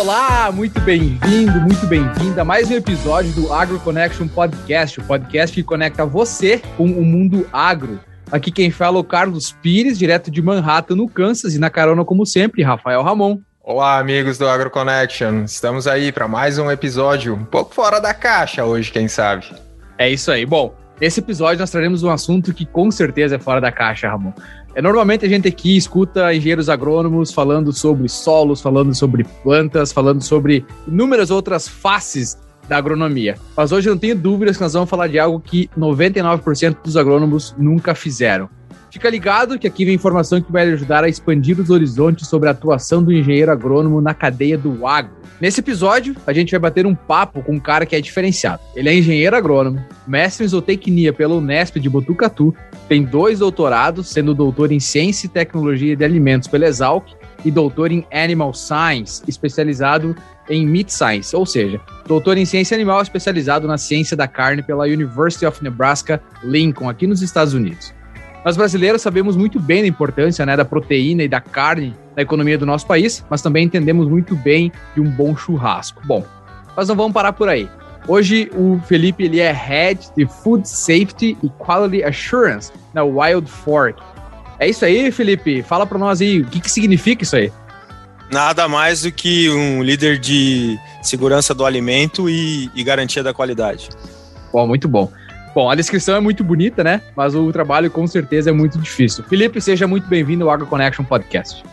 olá! Muito bem-vindo, muito bem-vinda a mais um episódio do Agro Connection Podcast, o podcast que conecta você com o mundo agro. Aqui quem fala é o Carlos Pires, direto de Manhattan, no Kansas, e na carona, como sempre, Rafael Ramon. Olá, amigos do Agro Connection. Estamos aí para mais um episódio um pouco fora da caixa hoje, quem sabe. É isso aí. Bom, nesse episódio nós traremos um assunto que com certeza é fora da caixa, Ramon. É, normalmente a gente aqui escuta engenheiros agrônomos falando sobre solos, falando sobre plantas, falando sobre inúmeras outras faces da agronomia. Mas hoje eu não tenho dúvidas que nós vamos falar de algo que 99% dos agrônomos nunca fizeram. Fica ligado que aqui vem informação que vai ajudar a expandir os horizontes sobre a atuação do engenheiro agrônomo na cadeia do agro. Nesse episódio, a gente vai bater um papo com um cara que é diferenciado. Ele é engenheiro agrônomo, mestre em zootecnia pela Unesp de Botucatu, tem dois doutorados, sendo doutor em Ciência e Tecnologia de Alimentos pela Exalc e doutor em Animal Science, especializado em Meat Science, ou seja, doutor em Ciência Animal especializado na ciência da carne pela University of Nebraska Lincoln, aqui nos Estados Unidos. Nós brasileiros sabemos muito bem da importância né, da proteína e da carne na economia do nosso país, mas também entendemos muito bem de um bom churrasco. Bom, mas não vamos parar por aí. Hoje o Felipe ele é Head de Food Safety e Quality Assurance na Wild Fork. É isso aí, Felipe? Fala para nós aí, o que, que significa isso aí? Nada mais do que um líder de segurança do alimento e, e garantia da qualidade. Bom, muito bom. Bom, a descrição é muito bonita, né? Mas o trabalho com certeza é muito difícil. Felipe, seja muito bem-vindo ao Agro Connection Podcast.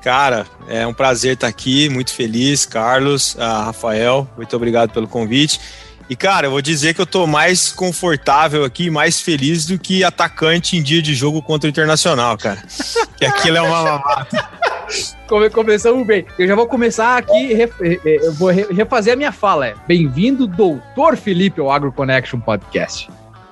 Cara, é um prazer estar aqui, muito feliz. Carlos, uh, Rafael, muito obrigado pelo convite. E, cara, eu vou dizer que eu tô mais confortável aqui, mais feliz do que atacante em dia de jogo contra o Internacional, cara. que aquilo é uma mamata. Começamos bem. Eu já vou começar aqui, eu vou refazer a minha fala. É, Bem-vindo, doutor Felipe, ao Agro Connection Podcast.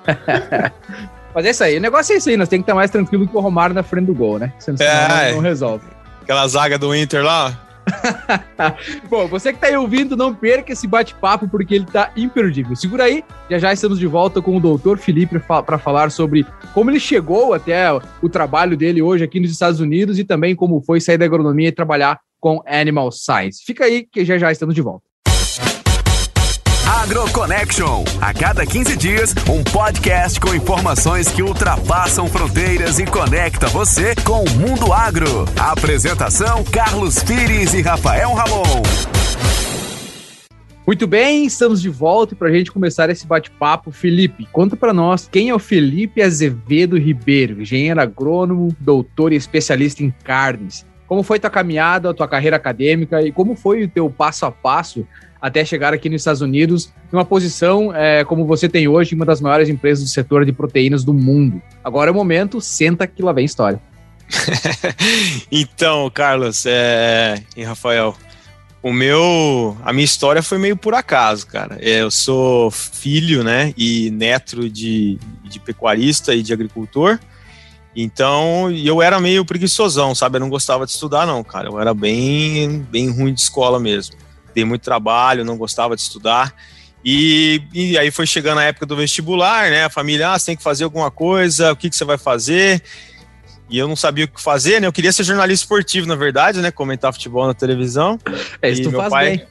Mas é isso aí, o negócio é isso aí, nós temos que estar mais tranquilo que o Romário na frente do gol, né? Senão é, não resolve. Aquela zaga do Inter lá, Bom, você que tá aí ouvindo, não perca esse bate-papo porque ele tá imperdível. Segura aí, já já estamos de volta com o doutor Felipe para falar sobre como ele chegou até o trabalho dele hoje aqui nos Estados Unidos e também como foi sair da agronomia e trabalhar com Animal Science. Fica aí que já já estamos de volta. AgroConnection. A cada 15 dias, um podcast com informações que ultrapassam fronteiras e conecta você com o mundo agro. apresentação: Carlos Pires e Rafael Ramon. Muito bem, estamos de volta para a gente começar esse bate-papo. Felipe, conta para nós quem é o Felipe Azevedo Ribeiro, engenheiro agrônomo, doutor e especialista em carnes. Como foi tua caminhada, tua carreira acadêmica e como foi o teu passo a passo até chegar aqui nos Estados Unidos, numa posição é, como você tem hoje, uma das maiores empresas do setor de proteínas do mundo. Agora é o momento, senta que lá vem história. então, Carlos é... e Rafael, o meu, a minha história foi meio por acaso, cara. É, eu sou filho, né, e neto de, de pecuarista e de agricultor. Então, eu era meio preguiçosão, sabe? Eu não gostava de estudar, não, cara. Eu era bem, bem ruim de escola mesmo dei muito trabalho, não gostava de estudar. E, e aí foi chegando a época do vestibular, né? A família, ah, você tem que fazer alguma coisa, o que, que você vai fazer? E eu não sabia o que fazer, né? Eu queria ser jornalista esportivo, na verdade, né? Comentar futebol na televisão. É, isso e tu meu faz pai... bem.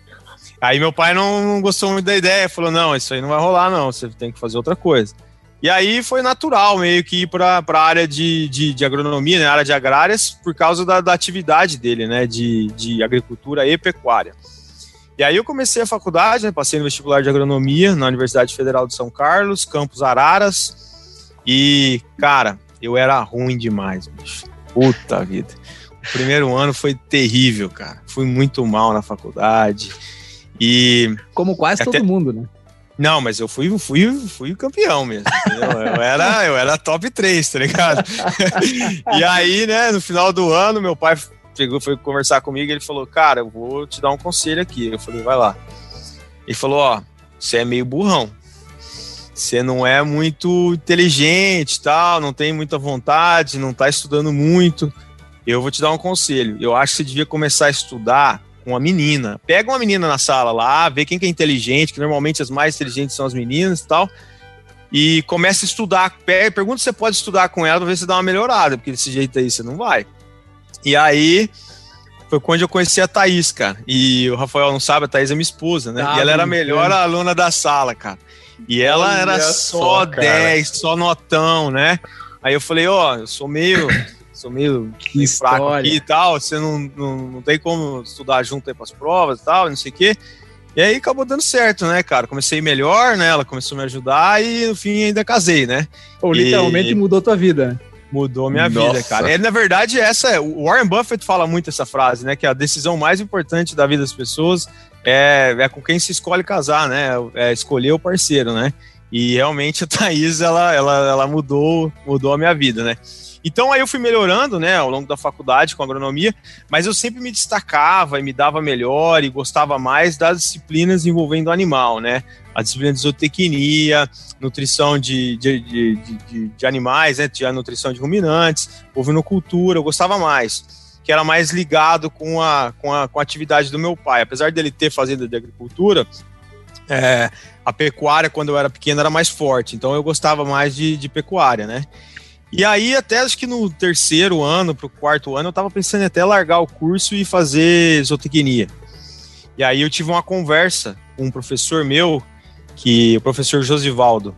Aí meu pai não, gostou muito da ideia, falou: não, isso aí não vai rolar, não, você tem que fazer outra coisa. E aí foi natural meio que ir para a área de, de, de, agronomia, né, área de agrárias, por causa da, da atividade dele, né, de, de agricultura e pecuária. E aí eu comecei a faculdade, né, passei no vestibular de agronomia na Universidade Federal de São Carlos, Campos Araras. E, cara, eu era ruim demais, bicho. Puta vida. O primeiro ano foi terrível, cara. Fui muito mal na faculdade. E. Como quase até... todo mundo, né? Não, mas eu fui, fui, fui campeão mesmo. Eu era, eu era top 3, tá ligado? e aí, né, no final do ano, meu pai pegou, foi conversar comigo ele falou, cara, eu vou te dar um conselho aqui. Eu falei, vai lá. Ele falou, ó, você é meio burrão. Você não é muito inteligente tal, não tem muita vontade, não tá estudando muito. Eu vou te dar um conselho. Eu acho que você devia começar a estudar com uma menina. Pega uma menina na sala lá, vê quem que é inteligente, que normalmente as mais inteligentes são as meninas tal e começa a estudar. Pergunta se você pode estudar com ela pra ver se dá uma melhorada, porque desse jeito aí você não vai. E aí foi quando eu conheci a Thaís, cara. E o Rafael não sabe, a Thaís é minha esposa, né? Ah, e ela era a melhor aluna da sala, cara. E ela Olha era só, 10, só notão, né? Aí eu falei, ó, oh, eu sou meio. Sou meio, meio fraco aqui e tal. Você não, não, não tem como estudar junto aí pras provas e tal, não sei o quê. E aí acabou dando certo, né, cara? Comecei melhor, né? Ela começou a me ajudar e no fim ainda casei, né? Ou literalmente e... mudou tua vida. Mudou minha Nossa. vida, cara. E, na verdade, essa é. O Warren Buffett fala muito essa frase, né? Que a decisão mais importante da vida das pessoas é, é com quem se escolhe casar, né? É escolher o parceiro, né? E realmente a Thaís, ela, ela, ela mudou, mudou a minha vida, né? Então aí eu fui melhorando, né, ao longo da faculdade com agronomia, mas eu sempre me destacava e me dava melhor e gostava mais das disciplinas envolvendo animal, né? A disciplina de zootecnia, nutrição de, de, de, de, de animais, né? A nutrição de ruminantes, ovinocultura, eu gostava mais que era mais ligado com a, com a, com a atividade do meu pai. Apesar dele ter fazenda de agricultura, é, a pecuária, quando eu era pequeno, era mais forte. Então eu gostava mais de, de pecuária, né? E aí, até acho que no terceiro ano para o quarto ano, eu estava pensando em até largar o curso e fazer zootecnia. E aí eu tive uma conversa com um professor meu, que o professor Josivaldo.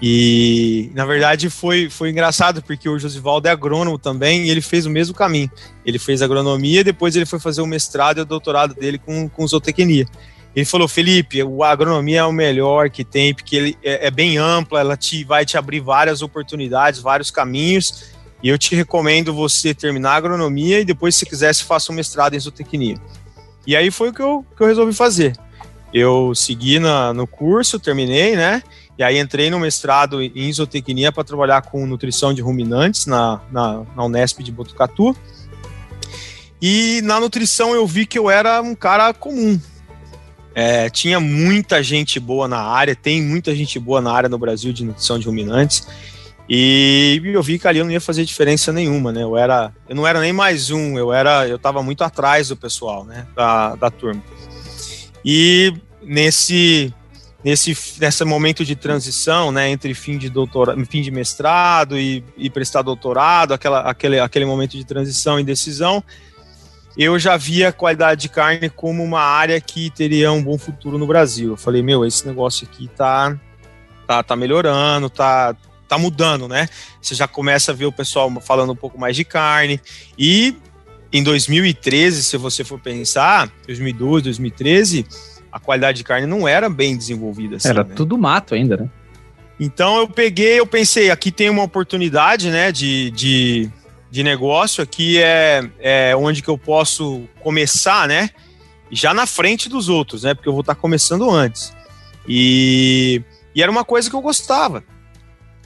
E na verdade foi, foi engraçado, porque o Josivaldo é agrônomo também e ele fez o mesmo caminho. Ele fez agronomia, depois ele foi fazer o mestrado e o doutorado dele com, com zootecnia. Ele falou, Felipe, a agronomia é o melhor que tem, porque ele é, é bem ampla, ela te, vai te abrir várias oportunidades, vários caminhos, e eu te recomendo você terminar a agronomia e depois, se quiser, se faça um mestrado em zootecnia. E aí foi o que eu, que eu resolvi fazer. Eu segui na, no curso, terminei, né? E aí entrei no mestrado em zootecnia para trabalhar com nutrição de ruminantes na, na, na Unesp de Botucatu. E na nutrição eu vi que eu era um cara comum, é, tinha muita gente boa na área, tem muita gente boa na área no Brasil de nutrição de ruminantes. E eu vi que ali eu não ia fazer diferença nenhuma, né? Eu era, eu não era nem mais um, eu era, eu estava muito atrás do pessoal, né? Da, da turma. E nesse nesse nesse momento de transição, né, entre fim de doutorado, fim de mestrado e, e prestar doutorado, aquela, aquele, aquele momento de transição e decisão, eu já via a qualidade de carne como uma área que teria um bom futuro no Brasil. Eu falei, meu, esse negócio aqui tá, tá, tá melhorando, tá, tá mudando, né? Você já começa a ver o pessoal falando um pouco mais de carne. E em 2013, se você for pensar, 2012, 2013, a qualidade de carne não era bem desenvolvida. Assim, era né? tudo mato ainda, né? Então eu peguei, eu pensei, aqui tem uma oportunidade, né, de, de de negócio aqui é, é onde que eu posso começar, né? Já na frente dos outros, né? Porque eu vou estar começando antes. E, e era uma coisa que eu gostava.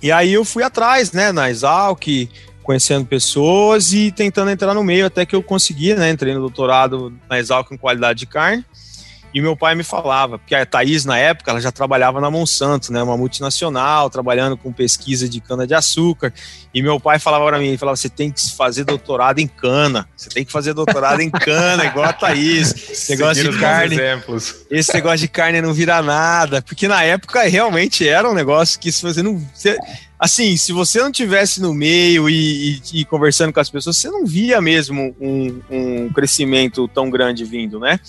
E aí eu fui atrás, né, na Exalc, conhecendo pessoas e tentando entrar no meio até que eu consegui, né? Entrei no doutorado na Exalc em qualidade de carne. E meu pai me falava, porque a Thaís, na época, ela já trabalhava na Monsanto, né, uma multinacional, trabalhando com pesquisa de cana-de-açúcar. E meu pai falava para mim, ele falava, você tem que fazer doutorado em cana, você tem que fazer doutorado em cana, igual a Thaís. Esse negócio de carne, esse negócio de carne não vira nada, porque na época realmente era um negócio que se você não... Você, assim, se você não tivesse no meio e, e, e, conversando com as pessoas, você não via mesmo um, um crescimento tão grande vindo, né?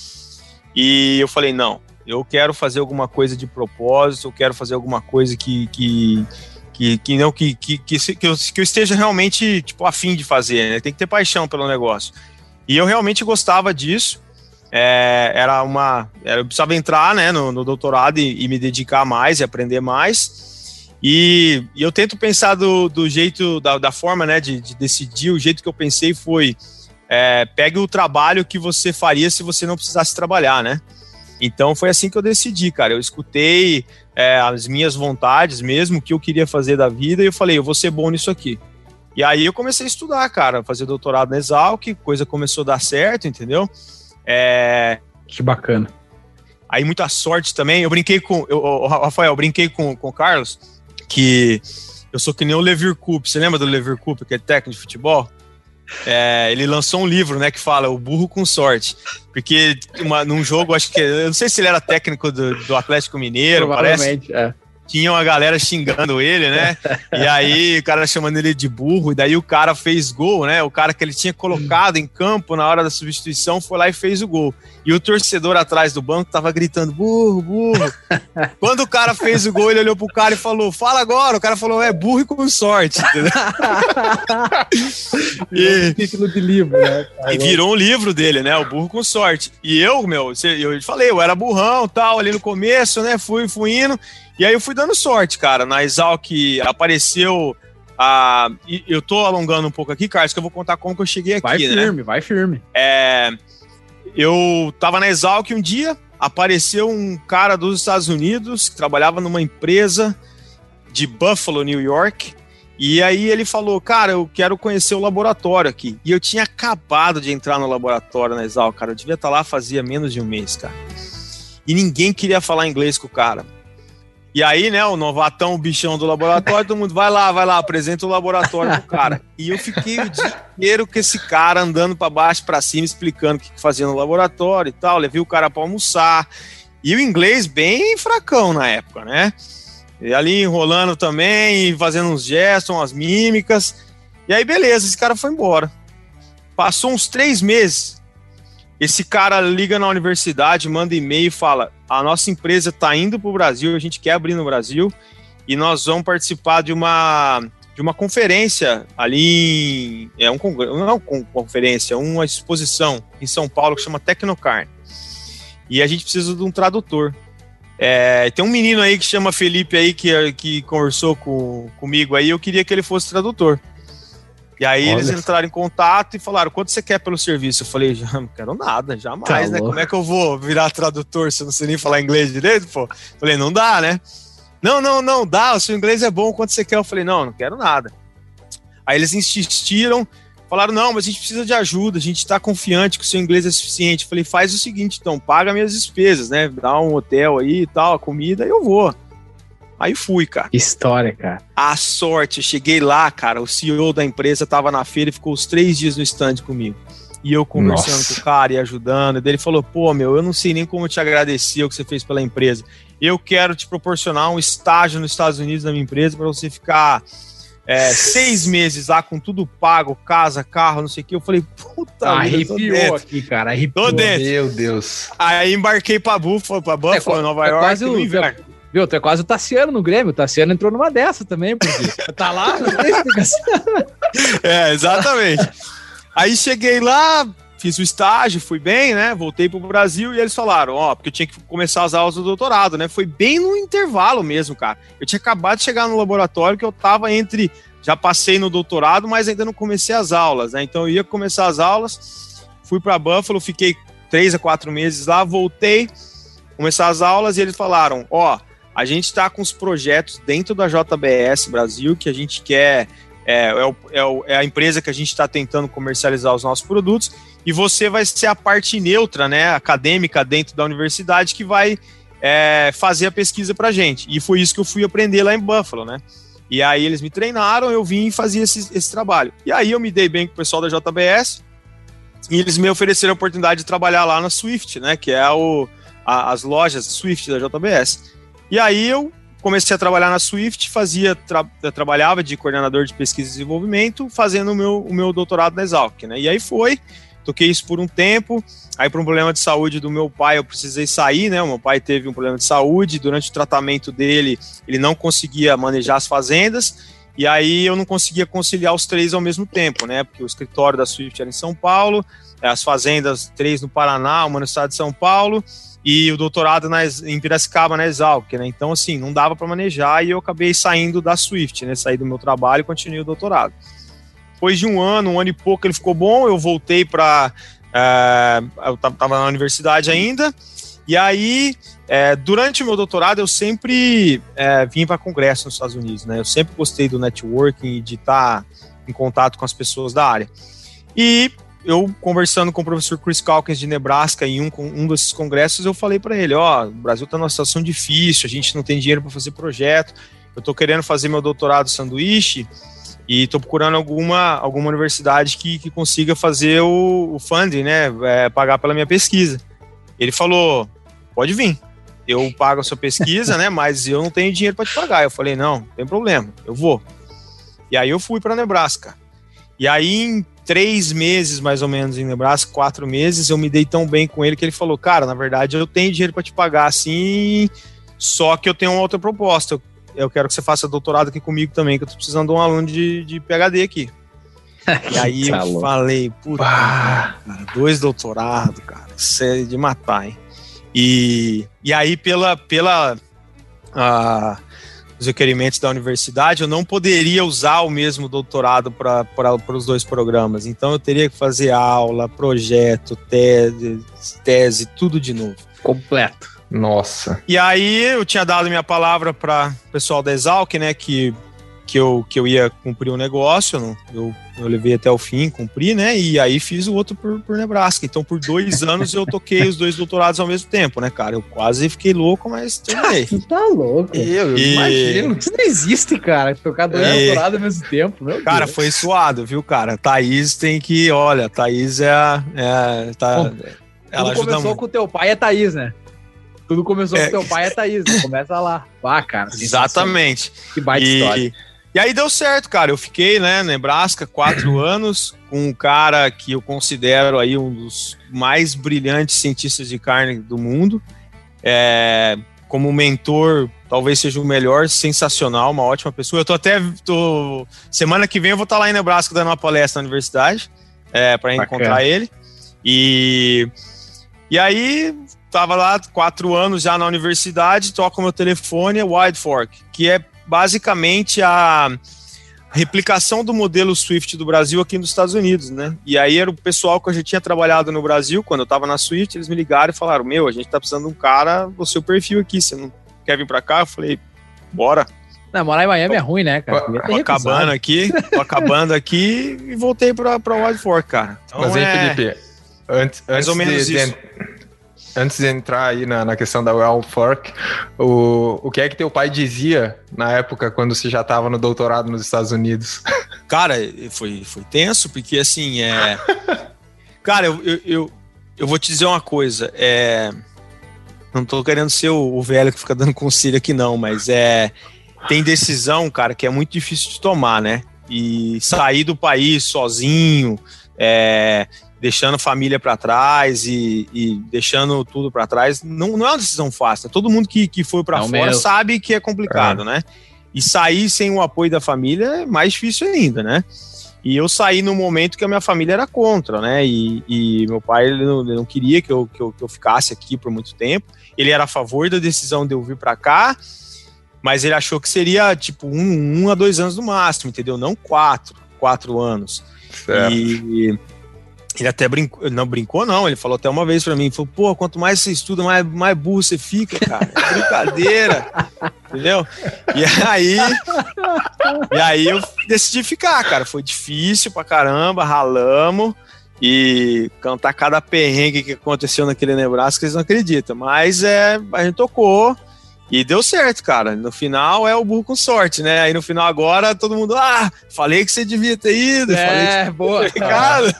E eu falei, não, eu quero fazer alguma coisa de propósito, eu quero fazer alguma coisa que, que, que, que não que, que, que, eu, que eu esteja realmente tipo, afim de fazer, né? Tem que ter paixão pelo negócio. E eu realmente gostava disso. É, era uma. Eu precisava entrar né, no, no doutorado e, e, me dedicar mais e aprender mais. E, e eu tento pensar do, do jeito, da, da forma né, de, de decidir, o jeito que eu pensei foi é, pegue o trabalho que você faria se você não precisasse trabalhar, né? Então foi assim que eu decidi, cara. Eu escutei é, as minhas vontades mesmo, o que eu queria fazer da vida, e eu falei, eu vou ser bom nisso aqui. E aí eu comecei a estudar, cara, fazer doutorado na Exalc, coisa começou a dar certo, entendeu? É... Que bacana. Aí muita sorte também. Eu brinquei com. Eu, Rafael, eu brinquei com, com o Carlos que eu sou que nem o Levir Coupe. Você lembra do Levir Coupe, que é técnico de futebol? É, ele lançou um livro, né, que fala o burro com sorte. Porque uma, num jogo, acho que. Eu não sei se ele era técnico do, do Atlético Mineiro, parece. É. tinha uma galera xingando ele, né? E aí o cara chamando ele de burro, e daí o cara fez gol, né? O cara que ele tinha colocado em campo na hora da substituição foi lá e fez o gol. E o torcedor atrás do banco tava gritando: burro, burro. Quando o cara fez o gol, ele olhou pro cara e falou: fala agora. O cara falou: é burro e com sorte. e, título de livro, né? E virou um livro dele, né? O burro com sorte. E eu, meu, eu falei, eu era burrão tal, ali no começo, né? Fui, fui indo. E aí eu fui dando sorte, cara. Na Exalc apareceu. A... Eu tô alongando um pouco aqui, Carlos, que eu vou contar como que eu cheguei aqui. Vai né? firme, vai firme. É... Eu tava na Exalc um dia, apareceu um cara dos Estados Unidos que trabalhava numa empresa de Buffalo, New York. E aí ele falou, cara, eu quero conhecer o laboratório aqui. E eu tinha acabado de entrar no laboratório na Exal, cara. Eu devia estar lá fazia menos de um mês, cara. E ninguém queria falar inglês com o cara. E aí, né, o novatão, o bichão do laboratório, todo mundo vai lá, vai lá, apresenta o laboratório pro cara. E eu fiquei o dia inteiro com esse cara andando para baixo, para cima, explicando o que fazia no laboratório e tal. Levei o cara para almoçar. E o inglês bem fracão na época, né? E ali enrolando também, fazendo uns gestos, umas mímicas. E aí, beleza, esse cara foi embora. Passou uns três meses. Esse cara liga na universidade, manda e-mail e fala: a nossa empresa está indo para o Brasil, a gente quer abrir no Brasil e nós vamos participar de uma de uma conferência ali em, é um não é uma conferência, é uma exposição em São Paulo que chama Tecnocar. E a gente precisa de um tradutor. É, tem um menino aí que chama Felipe aí que, que conversou com, comigo aí, eu queria que ele fosse tradutor. E aí Olha. eles entraram em contato e falaram: quanto você quer pelo serviço? Eu falei, já não quero nada, jamais, tá né? Como é que eu vou virar tradutor se eu não sei nem falar inglês direito, pô? Falei, não dá, né? Não, não, não, dá, o seu inglês é bom, quanto você quer? Eu falei, não, não quero nada. Aí eles insistiram, falaram, não, mas a gente precisa de ajuda, a gente tá confiante que o seu inglês é suficiente. Eu falei, faz o seguinte, então, paga minhas despesas, né? Dá um hotel aí e tal, a comida, e eu vou. Aí fui, cara. História, cara. A sorte, eu cheguei lá, cara, o CEO da empresa tava na feira e ficou os três dias no stand comigo. E eu conversando Nossa. com o cara e ajudando. E daí ele falou: pô, meu, eu não sei nem como te agradecer o que você fez pela empresa. Eu quero te proporcionar um estágio nos Estados Unidos na minha empresa para você ficar é, seis meses lá com tudo pago, casa, carro, não sei o que. Eu falei, puta, arrepiou aqui, cara. Arrepiou. Tô dentro. Meu Deus. Aí embarquei pra Buffalo, pra Buffalo, é, Nova é York, quase no inverno. Viu, tu é quase o Tassiano no Grêmio. O Tassiano entrou numa dessa também, porque tá lá, não tem explicação. É, exatamente. Aí cheguei lá, fiz o estágio, fui bem, né? Voltei pro Brasil e eles falaram, ó, porque eu tinha que começar as aulas do doutorado, né? Foi bem no intervalo mesmo, cara. Eu tinha acabado de chegar no laboratório que eu tava entre. Já passei no doutorado, mas ainda não comecei as aulas, né? Então eu ia começar as aulas, fui para Buffalo, fiquei três a quatro meses lá, voltei, começar as aulas e eles falaram, ó, a gente está com os projetos dentro da JBS Brasil que a gente quer. É, é, o, é, o, é a empresa que a gente está tentando comercializar os nossos produtos e você vai ser a parte neutra, né, acadêmica dentro da universidade que vai é, fazer a pesquisa para gente. E foi isso que eu fui aprender lá em Buffalo, né? E aí eles me treinaram, eu vim e fazia esse, esse trabalho. E aí eu me dei bem com o pessoal da JBS e eles me ofereceram a oportunidade de trabalhar lá na Swift, né? Que é o, a, as lojas Swift da JBS. E aí eu comecei a trabalhar na Swift, fazia tra trabalhava de coordenador de pesquisa e desenvolvimento, fazendo o meu, o meu doutorado na Exalc, né? E aí foi, toquei isso por um tempo, aí por um problema de saúde do meu pai eu precisei sair, né? O meu pai teve um problema de saúde, durante o tratamento dele ele não conseguia manejar as fazendas, e aí eu não conseguia conciliar os três ao mesmo tempo, né? Porque o escritório da Swift era em São Paulo, as fazendas, três no Paraná, uma no estado de São Paulo, e o doutorado na, em Piracicaba, na Exalc, né? Então, assim, não dava para manejar e eu acabei saindo da Swift, né? Saí do meu trabalho e continuei o doutorado. Depois de um ano, um ano e pouco, ele ficou bom, eu voltei para. É, eu estava na universidade ainda, e aí, é, durante o meu doutorado, eu sempre é, vim para congresso nos Estados Unidos, né? Eu sempre gostei do networking e de estar em contato com as pessoas da área. E eu conversando com o professor Chris Calkins de Nebraska em um, um desses congressos, eu falei para ele, ó, oh, o Brasil está numa situação difícil, a gente não tem dinheiro para fazer projeto, eu estou querendo fazer meu doutorado sanduíche e estou procurando alguma, alguma universidade que, que consiga fazer o, o funding, né, é, pagar pela minha pesquisa. Ele falou, pode vir. eu pago a sua pesquisa, né? Mas eu não tenho dinheiro para te pagar. Eu falei, não, não tem problema, eu vou. E aí eu fui para Nebraska. E aí, em três meses, mais ou menos, em Nebraska, quatro meses, eu me dei tão bem com ele que ele falou, cara, na verdade, eu tenho dinheiro para te pagar assim, só que eu tenho uma outra proposta. Eu quero que você faça doutorado aqui comigo também, que eu tô precisando de um aluno de, de PhD aqui. E aí eu Falou. falei, puta, cara, dois doutorados, cara, isso é de matar, hein? E, e aí, pela, pela ah, os requerimentos da universidade, eu não poderia usar o mesmo doutorado para os dois programas. Então, eu teria que fazer aula, projeto, tese, tese, tudo de novo. Completo. Nossa. E aí, eu tinha dado minha palavra para o pessoal da Exalc, né, que, que, eu, que eu ia cumprir o negócio, não- eu, eu levei até o fim, cumpri, né, e aí fiz o outro por, por Nebraska. Então, por dois anos, eu toquei os dois doutorados ao mesmo tempo, né, cara? Eu quase fiquei louco, mas terminei. Tu tá louco. Eu E- imagino. Isso não existe, cara. Tocar dois É. doutorados ao mesmo tempo. Meu Cara, Deus. foi suado, viu, cara? Thaís tem que. Olha, Thaís é. a- é a- tá, Bom, ela Tudo começou muito. com o teu pai e a Thaís, né? Tudo começou É. com o teu pai e a Thaís. né? Começa lá. Vá, cara. Exatamente. Que baita história. E, aí deu certo, cara. Eu fiquei, né, Nebraska, quatro anos, com um cara que eu considero aí um dos mais brilhantes cientistas de carne do mundo. É, como mentor, talvez seja o melhor, sensacional, uma ótima pessoa. Eu tô até. Tô, semana que vem eu vou estar lá em Nebraska dando uma palestra na universidade é, para encontrar ele. E, e aí, tava lá quatro anos já na universidade, toca o meu telefone, é Wide Fork, que é basicamente a replicação do modelo Swift do Brasil aqui nos Estados Unidos, né? E aí era o pessoal que eu já tinha trabalhado no Brasil, quando eu tava na Swift, eles me ligaram e falaram: Meu, a gente tá precisando de um cara do seu perfil aqui, você não quer vir pra cá? Eu falei: Bora, Não, morar em Miami é ruim, né, cara? Ter tô acabando aqui, tô acabando aqui e voltei pra, pra Wide Fork, cara. Então, Mas aí, é- Felipe, antes, Mais antes, ou menos de, isso. Antes de entrar aí na, na questão da Well Fork, o, o que é que teu pai dizia na época quando você já estava no doutorado nos Estados Unidos? Cara, foi, foi tenso, porque assim, é. Cara, eu, eu, eu, eu vou te dizer uma coisa. É... Não tô querendo ser o, o velho que fica dando conselho aqui, não, mas é. Tem decisão, cara, que é muito difícil de tomar, né? E sair do país sozinho, é, deixando família para trás e, e deixando tudo para trás, não, não é uma decisão fácil. Todo mundo que, que foi para Não fora mesmo. sabe que é complicado, né? E sair sem o apoio da família é mais difícil ainda, né? E eu saí no momento que a minha família era contra, né? E, e meu pai ele não, ele não queria que eu, que, eu, que eu ficasse aqui por muito tempo. Ele era a favor da decisão de eu vir para cá, mas ele achou que seria tipo um, um a dois anos no máximo, entendeu? Não quatro, quatro anos. Certo. E ele até brincou, não brincou, não. Ele falou até uma vez pra mim: falou, pô, quanto mais você estuda, mais, mais burro você fica, cara. É brincadeira. entendeu? E aí. e aí eu decidi ficar, cara. Foi difícil pra caramba, ralamos. E cantar cada perrengue que aconteceu naquele Nebraska, eles não acreditam. Mas é, a gente tocou. E deu certo, cara. No final é o burro com sorte, né? Aí no final agora todo mundo, ah, falei que você devia ter ido. falei que É, boa. Cara,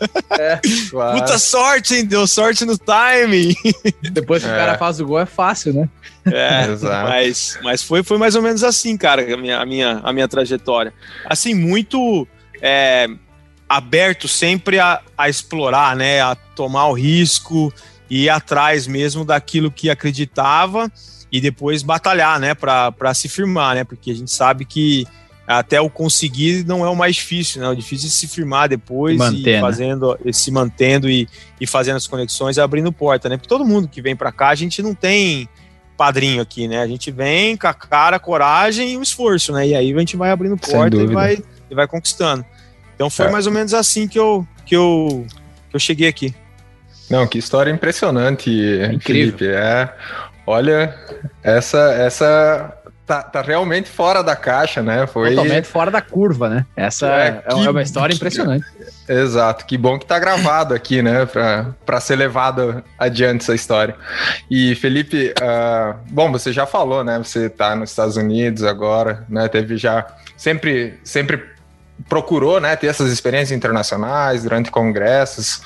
Claro. puta sorte, hein? Deu sorte no timing. Depois que o É. cara faz o gol é fácil, né? É, Exato. mas, mas foi, foi mais ou menos assim, cara, a minha, a minha, a minha trajetória. Assim, muito é, aberto sempre a, a explorar, né? A tomar o risco e ir atrás mesmo daquilo que acreditava e depois batalhar, né? Para se firmar, né? Porque a gente sabe que até o conseguir não é o mais difícil, né? O difícil é se firmar depois manter, e né? fazendo, e se mantendo e, e fazendo as conexões e abrindo porta, né? Porque todo mundo que vem para cá, a gente não tem padrinho aqui, né? A gente vem com a cara, coragem e o esforço, né? E aí a gente vai abrindo porta e vai, e vai conquistando. Então foi É. mais ou menos assim que eu, que eu, que eu cheguei aqui. Não, que história impressionante, incrível. Felipe. É, olha, essa, essa tá, tá realmente fora da caixa, né? Foi Totalmente fora da curva, né? Essa É, é, que- é uma história que- impressionante. Exato, que bom que tá gravado aqui, né, pra, pra ser levado adiante essa história. E Felipe, ah, bom, você já falou, né, você tá nos Estados Unidos agora, né, teve já, sempre, sempre procurou, né, ter essas experiências internacionais durante congressos,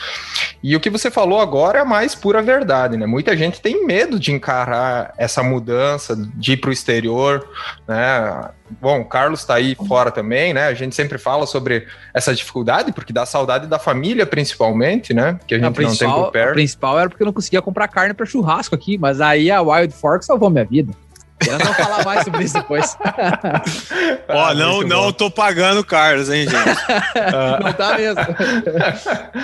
E o que você falou agora é a mais pura verdade, né? Muita gente tem medo de encarar essa mudança, de ir para o exterior, né? Bom, o Carlos está aí fora também, né? A gente sempre fala sobre essa dificuldade, porque dá saudade da família, principalmente, né? Que a gente a não tem por perto. O principal era porque eu não conseguia comprar carne para churrasco aqui, mas aí a Wild Fork salvou minha vida. Eu não falar mais sobre isso depois. Ó, ah, não, não tô pagando Carlos, hein, gente? não tá mesmo.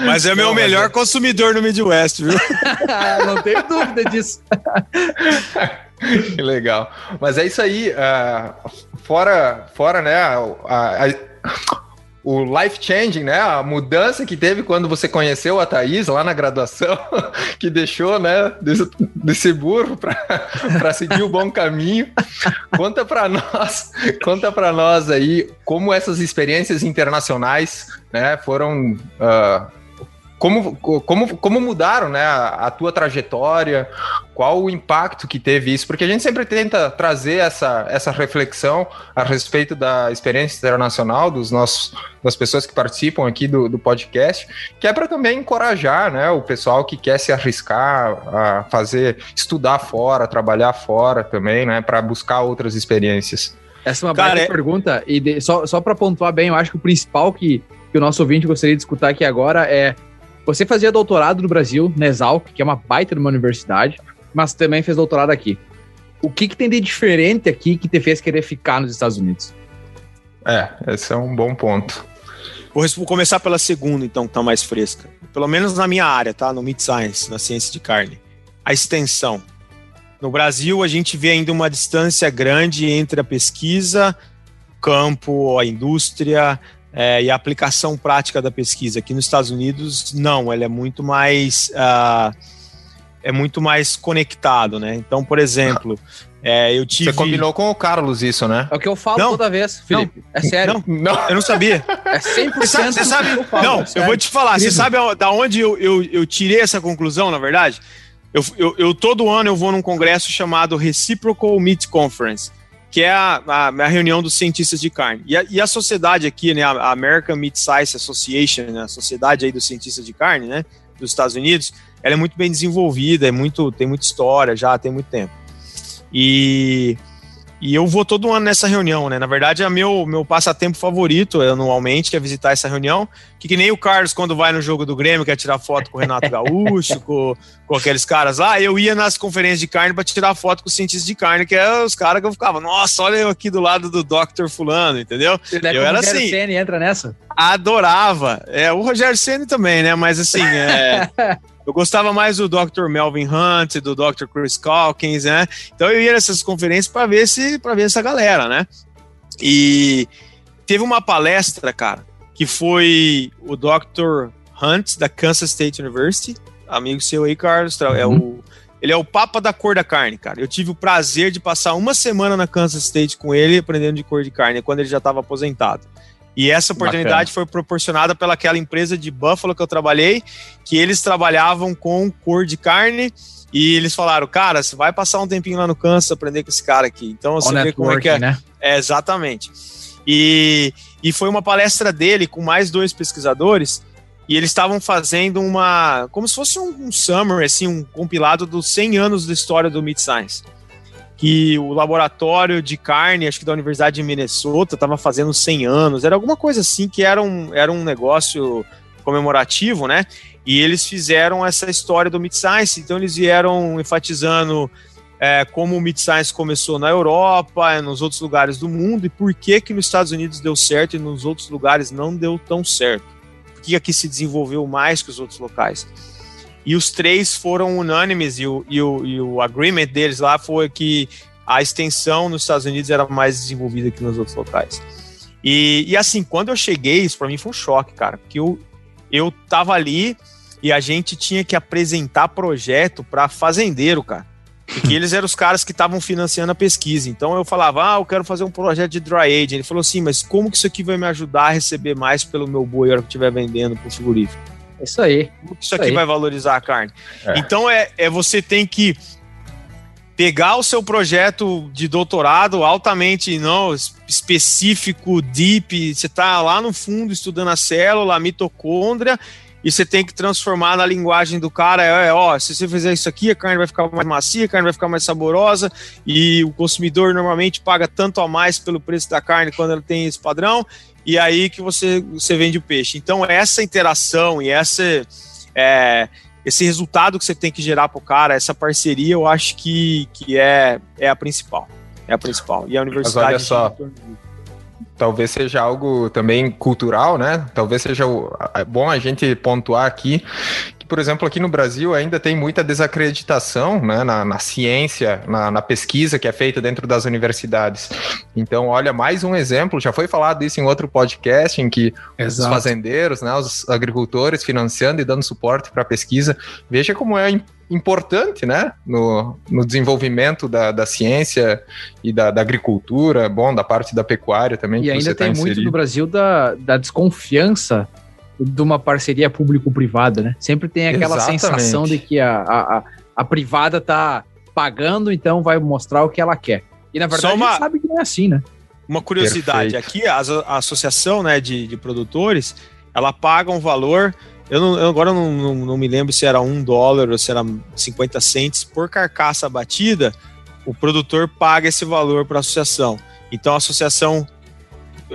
Mas é meu não, melhor é... consumidor no Midwest, viu? não tenho dúvida disso. Que legal. Mas é isso aí. Uh, fora, fora, né? A, a, o life changing, né? A mudança que teve quando você conheceu a Thaís lá na graduação, que deixou, né, desse, desse burro para seguir o bom caminho. Conta para nós, conta para nós aí como essas experiências internacionais, né, foram uh, como, como, como mudaram né, a, a, tua trajetória, qual o impacto que teve isso, porque a gente sempre tenta trazer essa, essa reflexão a respeito da experiência internacional dos nossos, das pessoas que participam aqui do, do podcast, que é para também encorajar né, o pessoal que quer se arriscar a fazer, estudar fora, trabalhar fora também, né, para buscar outras experiências. Essa é uma boa é... pergunta, e de, só, só para pontuar bem, eu acho que o principal que, que o nosso ouvinte gostaria de escutar aqui agora é você fazia doutorado no Brasil, na Exalc, que é uma baita de uma universidade, mas também fez doutorado aqui. O que, que tem de diferente aqui que te fez querer ficar nos Estados Unidos? É, esse é um bom ponto. Vou começar pela segunda, então, que tá mais fresca. Pelo menos na minha área, tá? No Meat Science, na ciência de carne. A extensão. No Brasil, a gente vê ainda uma distância grande entre a pesquisa, o campo, a indústria, é, e a aplicação prática da pesquisa. Aqui nos Estados Unidos, não, ela é muito mais. Uh, é muito mais conectado, né? Então, por exemplo, é, eu tive. Você combinou com o Carlos isso, né? É o que eu falo não, toda vez, Felipe. Não, é sério. Não, não, eu não sabia. É 100% Você sabe? Eu falo, não, é eu vou te falar. Você sabe da onde eu, eu, eu tirei essa conclusão, na verdade? Eu, eu, eu, todo ano eu vou num congresso chamado Reciprocal Meat Conference que é a, a, a, reunião dos cientistas de carne. E a, e a sociedade aqui, né, a American Meat Science Association, né, a sociedade aí dos cientistas de carne, né, dos Estados Unidos, ela é muito bem desenvolvida, é muito, tem muita história já, tem muito tempo. E e eu vou todo ano nessa reunião, né? Na verdade, é meu, meu passatempo favorito anualmente, que é visitar essa reunião. Que, que nem o Carlos, quando vai no jogo do Grêmio, quer tirar foto com o Renato Gaúcho, com, com aqueles caras lá. Eu ia nas conferências de carne para tirar foto com os cientistas de carne, que é os caras que eu ficava, nossa, olha eu aqui do lado do Dr. Fulano, entendeu? eu era assim. Senna entra nessa? Adorava. É, o Rogério Senna também, né? Mas assim, é. Eu gostava mais do Dr. Melvin Hunt, do Dr. Chris Calkins, né? Então eu ia nessas conferências para ver se para ver essa galera, né? E teve uma palestra, cara, que foi o Dr. Hunt da Kansas State University, amigo seu aí, Carlos, é uhum. o ele é o papa da cor da carne, cara. Eu tive o prazer de passar uma semana na Kansas State com ele aprendendo de cor de carne, quando ele já estava aposentado. E essa oportunidade Bacana. foi proporcionada pelaquela empresa de Buffalo que eu trabalhei, que eles trabalhavam com cor de carne. E eles falaram, cara, você vai passar um tempinho lá no Kansas aprender com esse cara aqui. Então você vê como é que é. Né? é exatamente. E, e foi uma palestra dele com mais dois pesquisadores. E eles estavam fazendo uma. como se fosse um, um summary, assim, um compilado dos 100 anos da história do Meat Science que o laboratório de carne, acho que da Universidade de Minnesota, estava fazendo 100 anos, era alguma coisa assim que era um, era um negócio comemorativo, né? E eles fizeram essa história do Meat Science, então eles vieram enfatizando é, como o Meat Science começou na Europa, nos outros lugares do mundo, e por que que nos Estados Unidos deu certo e nos outros lugares não deu tão certo. Por que aqui se desenvolveu mais que os outros locais? E os três foram unânimes, e o, e o, e o agreement deles lá foi que a extensão nos Estados Unidos era mais desenvolvida que nos outros locais. E, e assim, quando eu cheguei, isso para mim foi um choque, cara, porque eu, eu tava ali e a gente tinha que apresentar projeto para fazendeiro, cara. Porque eles eram os caras que estavam financiando a pesquisa. Então eu falava, ah, eu quero fazer um projeto de dry aging. Ele falou assim, mas como que isso aqui vai me ajudar a receber mais pelo meu boi hora que estiver vendendo pro frigorífico? Isso aí. Isso, isso aqui aí. vai valorizar a carne. É. Então é, é você tem que pegar o seu projeto de doutorado altamente não específico, deep, você está lá no fundo estudando a célula, a mitocôndria, e você tem que transformar na linguagem do cara, é, ó, se você fizer isso aqui, a carne vai ficar mais macia, a carne vai ficar mais saborosa, e o consumidor normalmente paga tanto a mais pelo preço da carne quando ela tem esse padrão, e aí que você, você vende o peixe. Então, essa interação e essa, é, esse resultado que você tem que gerar para o cara, essa parceria, eu acho que, que é, é a principal. É a principal. E a universidade. Mas olha só talvez seja algo também cultural, né? Talvez seja é bom a gente pontuar aqui por exemplo, aqui no Brasil ainda tem muita desacreditação né, na, na ciência, na, na, pesquisa que é feita dentro das universidades. Então, olha, mais um exemplo, já foi falado isso em outro podcast, em que Exato. os fazendeiros, né, os agricultores financiando e dando suporte para a pesquisa. Veja como é importante, né, no, no desenvolvimento da, da ciência e da, da, agricultura, bom, da parte da pecuária também. E ainda tá tem tá muito no Brasil da, da desconfiança de uma parceria público-privada, né? Sempre tem aquela Exatamente. sensação de que a, a, a, privada tá pagando, então vai mostrar o que ela quer. E na verdade uma... a gente sabe que não é assim, né? Uma curiosidade, Perfeito. aqui a, a associação né, de, de produtores, ela paga um valor eu, não, eu agora não, não, não, me lembro se era um dólar ou se era 50 centes por carcaça batida. O produtor paga esse valor para a associação. Então a associação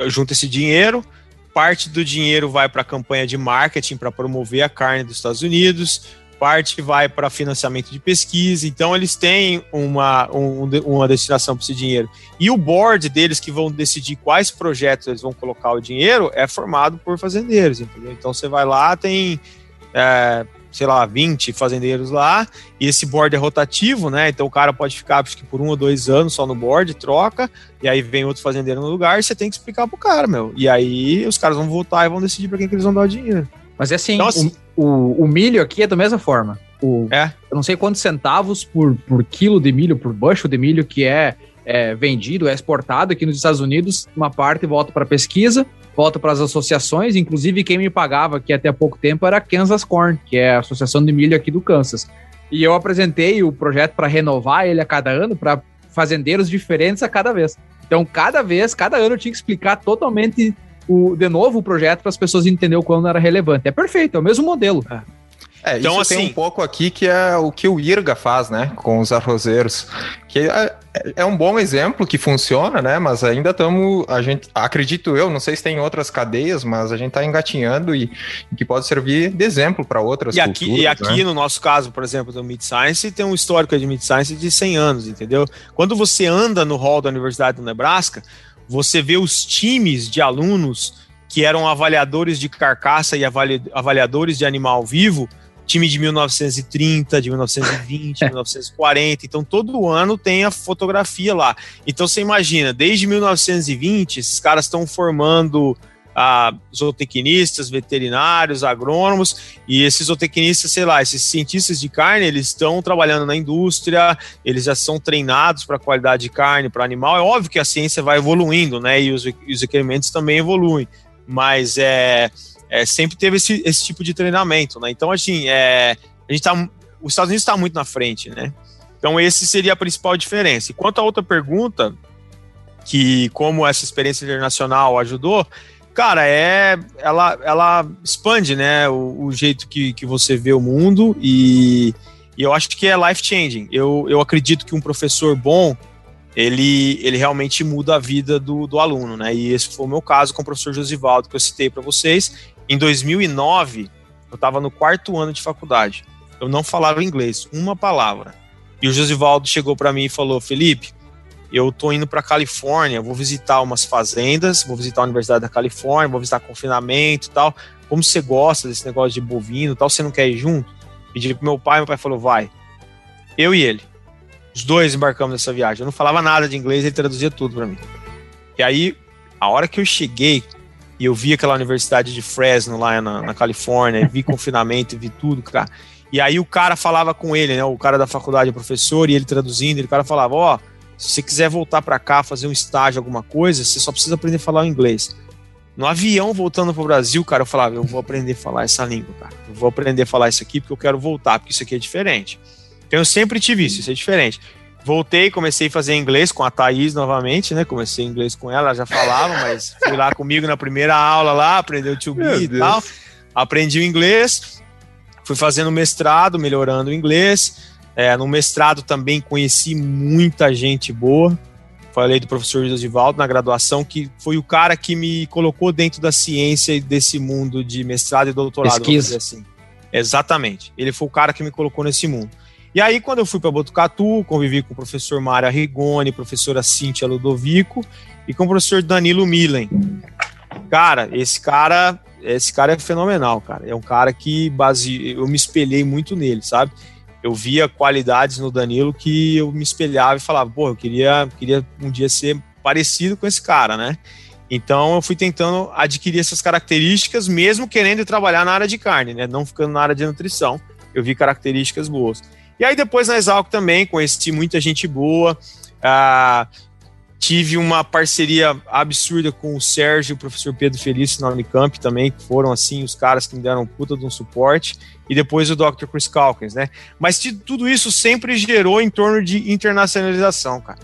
junta esse dinheiro, parte do dinheiro vai para a campanha de marketing para promover a carne dos Estados Unidos, parte vai para financiamento de pesquisa, então eles têm uma, um, uma destinação para esse dinheiro. E o board deles que vão decidir quais projetos eles vão colocar o dinheiro é formado por fazendeiros, entendeu? Então você vai lá, tem, é, sei lá, 20 fazendeiros lá, e esse board é rotativo, né? Então o cara pode ficar acho que por um ou dois anos só no board, troca, e aí vem outro fazendeiro no lugar, e você tem que explicar pro cara, meu. E aí os caras vão votar e vão decidir para quem que eles vão dar o dinheiro. Mas é assim, então, assim o, o, o, milho aqui é da mesma forma. O, é. Eu não sei quantos centavos por, por quilo de milho, por bushel de milho que é, é vendido, é exportado aqui nos Estados Unidos. Uma parte volta para pesquisa, volta para as associações. Inclusive, quem me pagava aqui até pouco tempo era a Kansas Corn, que é a associação de milho aqui do Kansas. E eu apresentei o projeto para renovar ele a cada ano, para fazendeiros diferentes a cada vez. Então, cada vez, cada ano eu tinha que explicar totalmente o, de novo o projeto para as pessoas entenderem o quanto era relevante. É perfeito, é o mesmo modelo. É. É, então, isso assim, tem um pouco aqui que é o que o IRGA faz, né, com os arrozeiros, que é, é um bom exemplo que funciona, né, mas ainda estamos, a gente, acredito eu, não sei se tem outras cadeias, mas a gente está engatinhando e, e, que pode servir de exemplo para outras e aqui, culturas, E aqui, né? no nosso caso, por exemplo, do Mid Science, tem um histórico de Mid Science de 100 anos, entendeu? Quando você anda no hall da Universidade do Nebraska, você vê os times de alunos que eram avaliadores de carcaça e avali avaliadores de animal vivo, time de 1930, de 1920, 1940. Então, todo ano tem a fotografia lá. Então, você imagina, desde 1920, esses caras estão formando a zootecnistas, veterinários, agrônomos, e esses zootecnistas, sei lá, esses cientistas de carne, eles estão trabalhando na indústria, eles já são treinados para a qualidade de carne para animal. É óbvio que a ciência vai evoluindo, né? E os, os requerimentos também evoluem, mas é, é sempre teve esse, esse tipo de treinamento, né? Então, assim, é, a gente tá, os Estados Unidos está muito na frente, né? Então, esse seria a principal diferença. E quanto à outra pergunta, que como essa experiência internacional ajudou, cara, é ela, ela expande, né, o, o, jeito que, que você vê o mundo e, e eu acho que é life changing. Eu, eu acredito que um professor bom ele, ele realmente muda a vida do, do aluno, né? E esse foi o meu caso com o professor Josivaldo que eu citei para vocês. Em 2009, eu estava no quarto ano de faculdade. Eu não falava inglês, uma palavra. E o Josivaldo chegou para mim e falou: Felipe, eu tô indo para Califórnia, vou visitar umas fazendas, vou visitar a Universidade da Califórnia, vou visitar confinamento e tal. Como você gosta desse negócio de bovino e tal, você não quer ir junto? Pedi pro meu pai, meu pai falou, vai. Eu e ele. Os dois embarcamos nessa viagem. Eu não falava nada de inglês, ele traduzia tudo para mim. E aí, a hora que eu cheguei e eu vi aquela universidade de Fresno lá na, na Califórnia, vi confinamento, vi tudo, cara. E aí o cara falava com ele, né? O cara da faculdade, o professor, e ele traduzindo, e o cara falava, ó, oh, se você quiser voltar para cá, fazer um estágio, alguma coisa, você só precisa aprender a falar o inglês. No avião, voltando para o Brasil, cara, eu falava, eu vou aprender a falar essa língua, cara. Eu vou aprender a falar isso aqui porque eu quero voltar, porque isso aqui é diferente. Então eu sempre tive isso, isso é diferente. Voltei, comecei a fazer inglês com a Thaís novamente, né? Comecei inglês com ela, ela já falava, mas fui lá comigo na primeira aula lá, aprendeu to be e tal. aprendi o inglês, fui fazendo mestrado, melhorando o inglês. É, no mestrado também conheci muita gente boa. Falei do professor Josivaldo na graduação, que foi o cara que me colocou dentro da ciência e desse mundo de mestrado e doutorado. Pesquisa. Assim. Exatamente. Ele foi o cara que me colocou nesse mundo. E aí, quando eu fui para Botucatu, convivi com o professor Mário Rigoni, professora Cíntia Ludovico e com o professor Danilo Milen. Cara, esse cara, esse cara é fenomenal, cara. É um cara que base... eu me espelhei muito nele, sabe? Eu via qualidades no Danilo que eu me espelhava e falava, pô, eu queria, queria um dia ser parecido com esse cara, né? Então eu fui tentando adquirir essas características, mesmo querendo trabalhar na área de carne, né? Não ficando na área de nutrição. Eu vi características boas. E aí depois na Exalc também conheci muita gente boa. Ah, tive uma parceria absurda com o Sérgio e o professor Pedro Felício na Unicamp também, que foram assim os caras que me deram puta de um suporte. E depois o Dr. Chris Calkins, né? Mas tudo isso sempre gerou em torno de internacionalização, cara.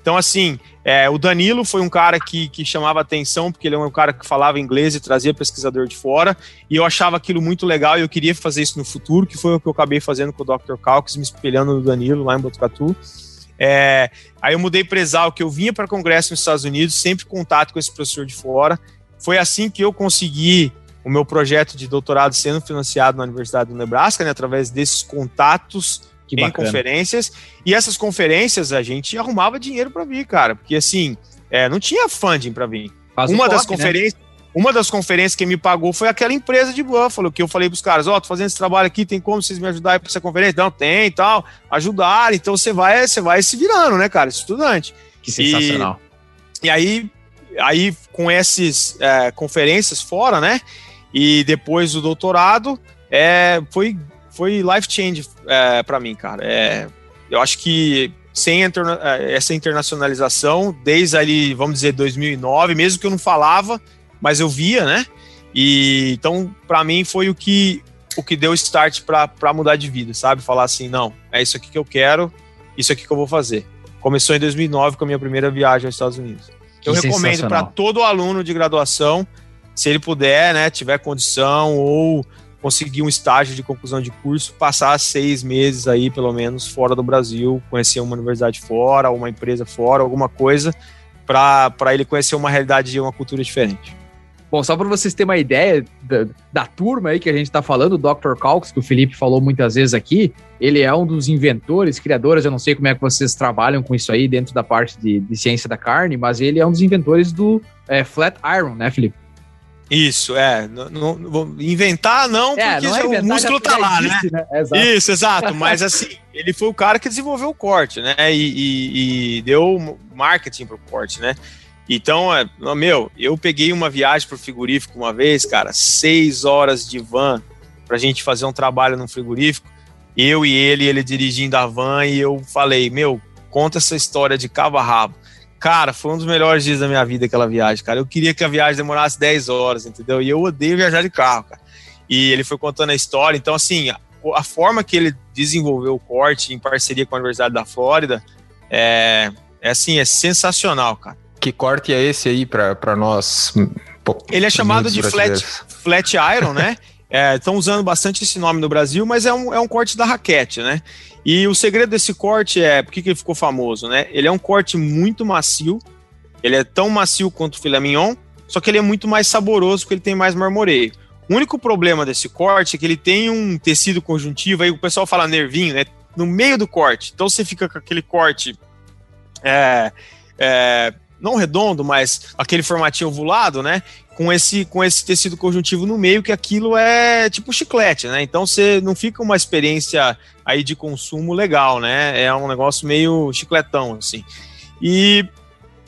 Então, assim, é, o Danilo foi um cara que, que chamava atenção, porque ele é um cara que falava inglês e trazia pesquisador de fora, e eu achava aquilo muito legal e eu queria fazer isso no futuro, que foi o que eu acabei fazendo com o Dr. Calkins, me espelhando no Danilo lá em Botucatu. É, aí eu mudei para Exal, que eu vinha para congresso nos Estados Unidos, sempre contato com esse professor de fora. Foi assim que eu consegui o meu projeto de doutorado sendo financiado na Universidade do Nebraska, né, através desses contatos que em bacana. conferências. E essas conferências a gente arrumava dinheiro para vir, cara, porque assim, é, não tinha funding para vir. Faz uma das né? conferências, né? uma das conferências que me pagou foi aquela empresa de Buffalo, que eu falei pros caras, ó, oh, tô fazendo esse trabalho aqui, tem como vocês me ajudarem para essa conferência? Não, tem e tal, ajudar, então você vai, você vai se virando, né, cara, estudante. Que sensacional. E, e aí, aí com essas é, conferências fora, né, e depois o doutorado, é, foi foi life change é, para mim, cara. É, eu acho que sem interna é, essa internacionalização, desde ali, vamos dizer, 2009, mesmo que eu não falava, mas eu via, né? E então, para mim, foi o que o que deu start para mudar de vida, sabe? Falar assim, não, é isso aqui que eu quero, isso aqui que eu vou fazer. Começou em 2009 com a minha primeira viagem aos Estados Unidos. Que eu recomendo para todo aluno de graduação, se ele puder, né, tiver condição ou conseguir um estágio de conclusão de curso, passar seis meses aí, pelo menos, fora do Brasil, conhecer uma universidade fora, uma empresa fora, alguma coisa, para ele conhecer uma realidade e uma cultura diferente. Bom, só para vocês terem uma ideia da, da, turma aí que a gente está falando, o Dr. Calx, que o Felipe falou muitas vezes aqui, ele é um dos inventores, criadores, eu não sei como é que vocês trabalham com isso aí dentro da parte de, de ciência da carne, mas ele é um dos inventores do é, Flat Iron, né, Felipe? Isso, é. Não, não, inventar não, é, porque não é inventar, o músculo tá lá, né? existe, né? né? Exato. Isso, exato. Mas assim, ele foi o cara que desenvolveu o corte, né? E, e, e deu marketing pro corte, né? Então, é, meu, eu peguei uma viagem pro frigorífico uma vez, cara, seis horas de van pra gente fazer um trabalho no frigorífico. Eu e ele, ele dirigindo a van, e eu falei, meu, conta essa história de cabo a rabo. Cara, foi um dos melhores dias da minha vida aquela viagem, cara. Eu queria que a viagem demorasse 10 horas, entendeu? E eu odeio viajar de carro, cara. E ele foi contando a história. Então, assim, a, a forma que ele desenvolveu o corte em parceria com a Universidade da Flórida é, é assim, é sensacional, cara. Que corte é esse aí para nós? Ele é chamado de flat, flat iron, né? Estão é, usando bastante esse nome no Brasil, mas é um, é um corte da raquete, né? E o segredo desse corte é, por que, que ele ficou famoso, né? Ele é um corte muito macio, ele é tão macio quanto o filé mignon, só que ele é muito mais saboroso porque ele tem mais marmoreio. O único problema desse corte é que ele tem um tecido conjuntivo, aí o pessoal fala nervinho, né? No meio do corte. Então você fica com aquele corte é, é, não redondo, mas aquele formatinho ovulado, né? Com esse, com esse tecido conjuntivo no meio, que aquilo é tipo chiclete, né? Então você não fica uma experiência aí de consumo legal, né? É um negócio meio chicletão, assim. E,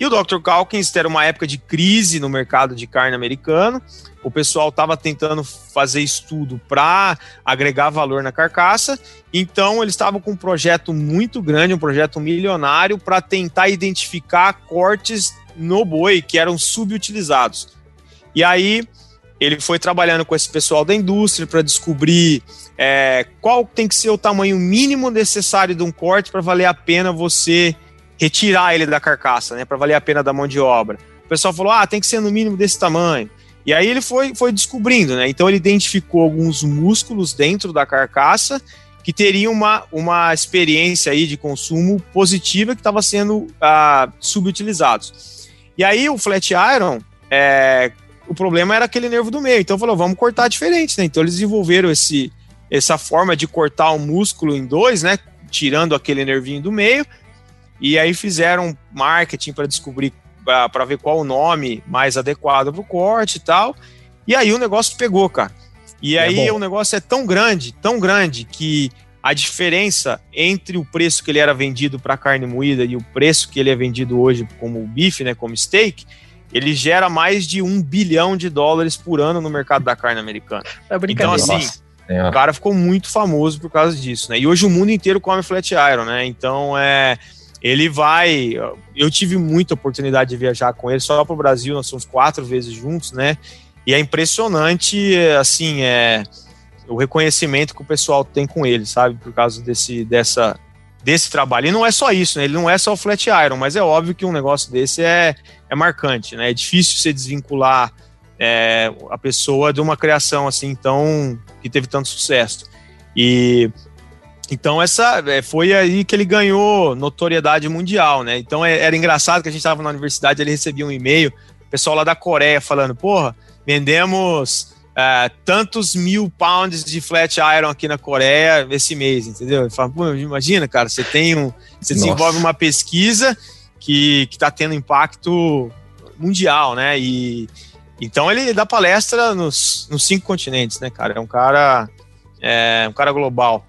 e o Dr. Calkins era uma época de crise no mercado de carne americano. O pessoal estava tentando fazer estudo para agregar valor na carcaça, então eles estavam com um projeto muito grande, um projeto milionário, para tentar identificar cortes no boi que eram subutilizados. E aí ele foi trabalhando com esse pessoal da indústria para descobrir é, qual tem que ser o tamanho mínimo necessário de um corte para valer a pena você retirar ele da carcaça, né? Para valer a pena da mão de obra. O pessoal falou: ah, tem que ser no mínimo desse tamanho. E aí ele foi, foi descobrindo, né? Então ele identificou alguns músculos dentro da carcaça que teriam uma, uma experiência aí de consumo positiva que estava sendo uh, subutilizados. E aí o flat iron, é, o problema era aquele nervo do meio. Então falou, vamos cortar diferente, né? Então eles desenvolveram esse, essa forma de cortar o músculo em dois, né? Tirando aquele nervinho do meio. E aí fizeram marketing para descobrir, para ver qual o nome mais adequado para o corte e tal. E aí o negócio pegou, cara. E é aí bom. o negócio é tão grande, tão grande, que a diferença entre o preço que ele era vendido para carne moída e o preço que ele é vendido hoje como bife, né, como steak, ele gera mais de um bilhão de dólares por ano no mercado da carne americana. É então, assim, Nossa. o cara ficou muito famoso por causa disso, né? E hoje o mundo inteiro come flat iron, né? Então, é, ele vai. Eu tive muita oportunidade de viajar com ele só para o Brasil, nós somos quatro vezes juntos, né? E é impressionante, assim, é o reconhecimento que o pessoal tem com ele, sabe? Por causa desse, dessa, desse trabalho. E não é só isso, né? Ele não é só o flat iron, mas é óbvio que um negócio desse é, é marcante, né? É difícil você desvincular é, a pessoa de uma criação assim tão que teve tanto sucesso. E então essa é, foi aí que ele ganhou notoriedade mundial, né? Então é, era engraçado que a gente estava na universidade, ele recebia um e-mail, pessoal lá da Coreia falando, porra, vendemos uh, tantos mil pounds de flat iron aqui na Coreia esse mês, entendeu? Ele fala, imagina, cara, você tem um. Você desenvolve uma pesquisa que, que tá tendo impacto mundial, né? E então ele dá palestra nos, nos cinco continentes, né, cara? É um cara. É um cara global.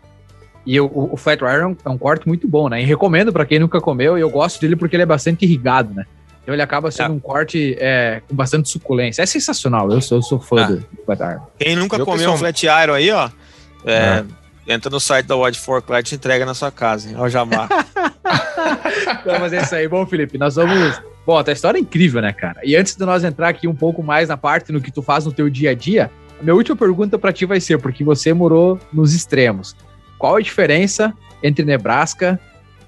E o, o Flat Iron é um corte muito bom, né? E recomendo para quem nunca comeu, e eu gosto dele porque ele é bastante irrigado, né? Então ele acaba sendo é. um corte é, com bastante suculência. É sensacional, eu sou, eu sou fã ah. do, Flat Iron. Quem nunca eu comeu um Flat Iron aí, ó, é, é. entra no site da Wide Fork lá e te entrega na sua casa, hein? Ó, Jamar. Não, mas é isso aí. Bom, Felipe, nós vamos... Bom, a tua história é incrível, né, cara? E antes de nós entrar aqui um pouco mais na parte no que tu faz no teu dia a dia, a minha última pergunta para ti vai ser, porque você morou nos extremos. Qual a diferença entre Nebraska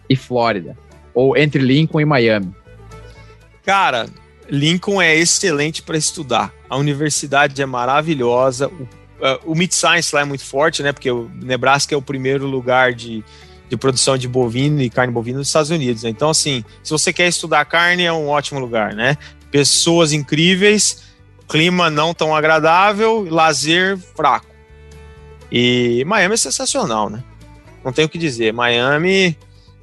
e Flórida? Ou entre Lincoln e Miami? Cara, Lincoln é excelente para estudar. A universidade é maravilhosa. O, uh, o Science lá é muito forte, né? Porque o Nebraska é o primeiro lugar de, de produção de bovino e carne bovina nos Estados Unidos. Né? Então, assim, se você quer estudar carne, é um ótimo lugar, né? Pessoas incríveis, clima não tão agradável, lazer fraco. E Miami é sensacional, né? Não tenho o que dizer. Miami,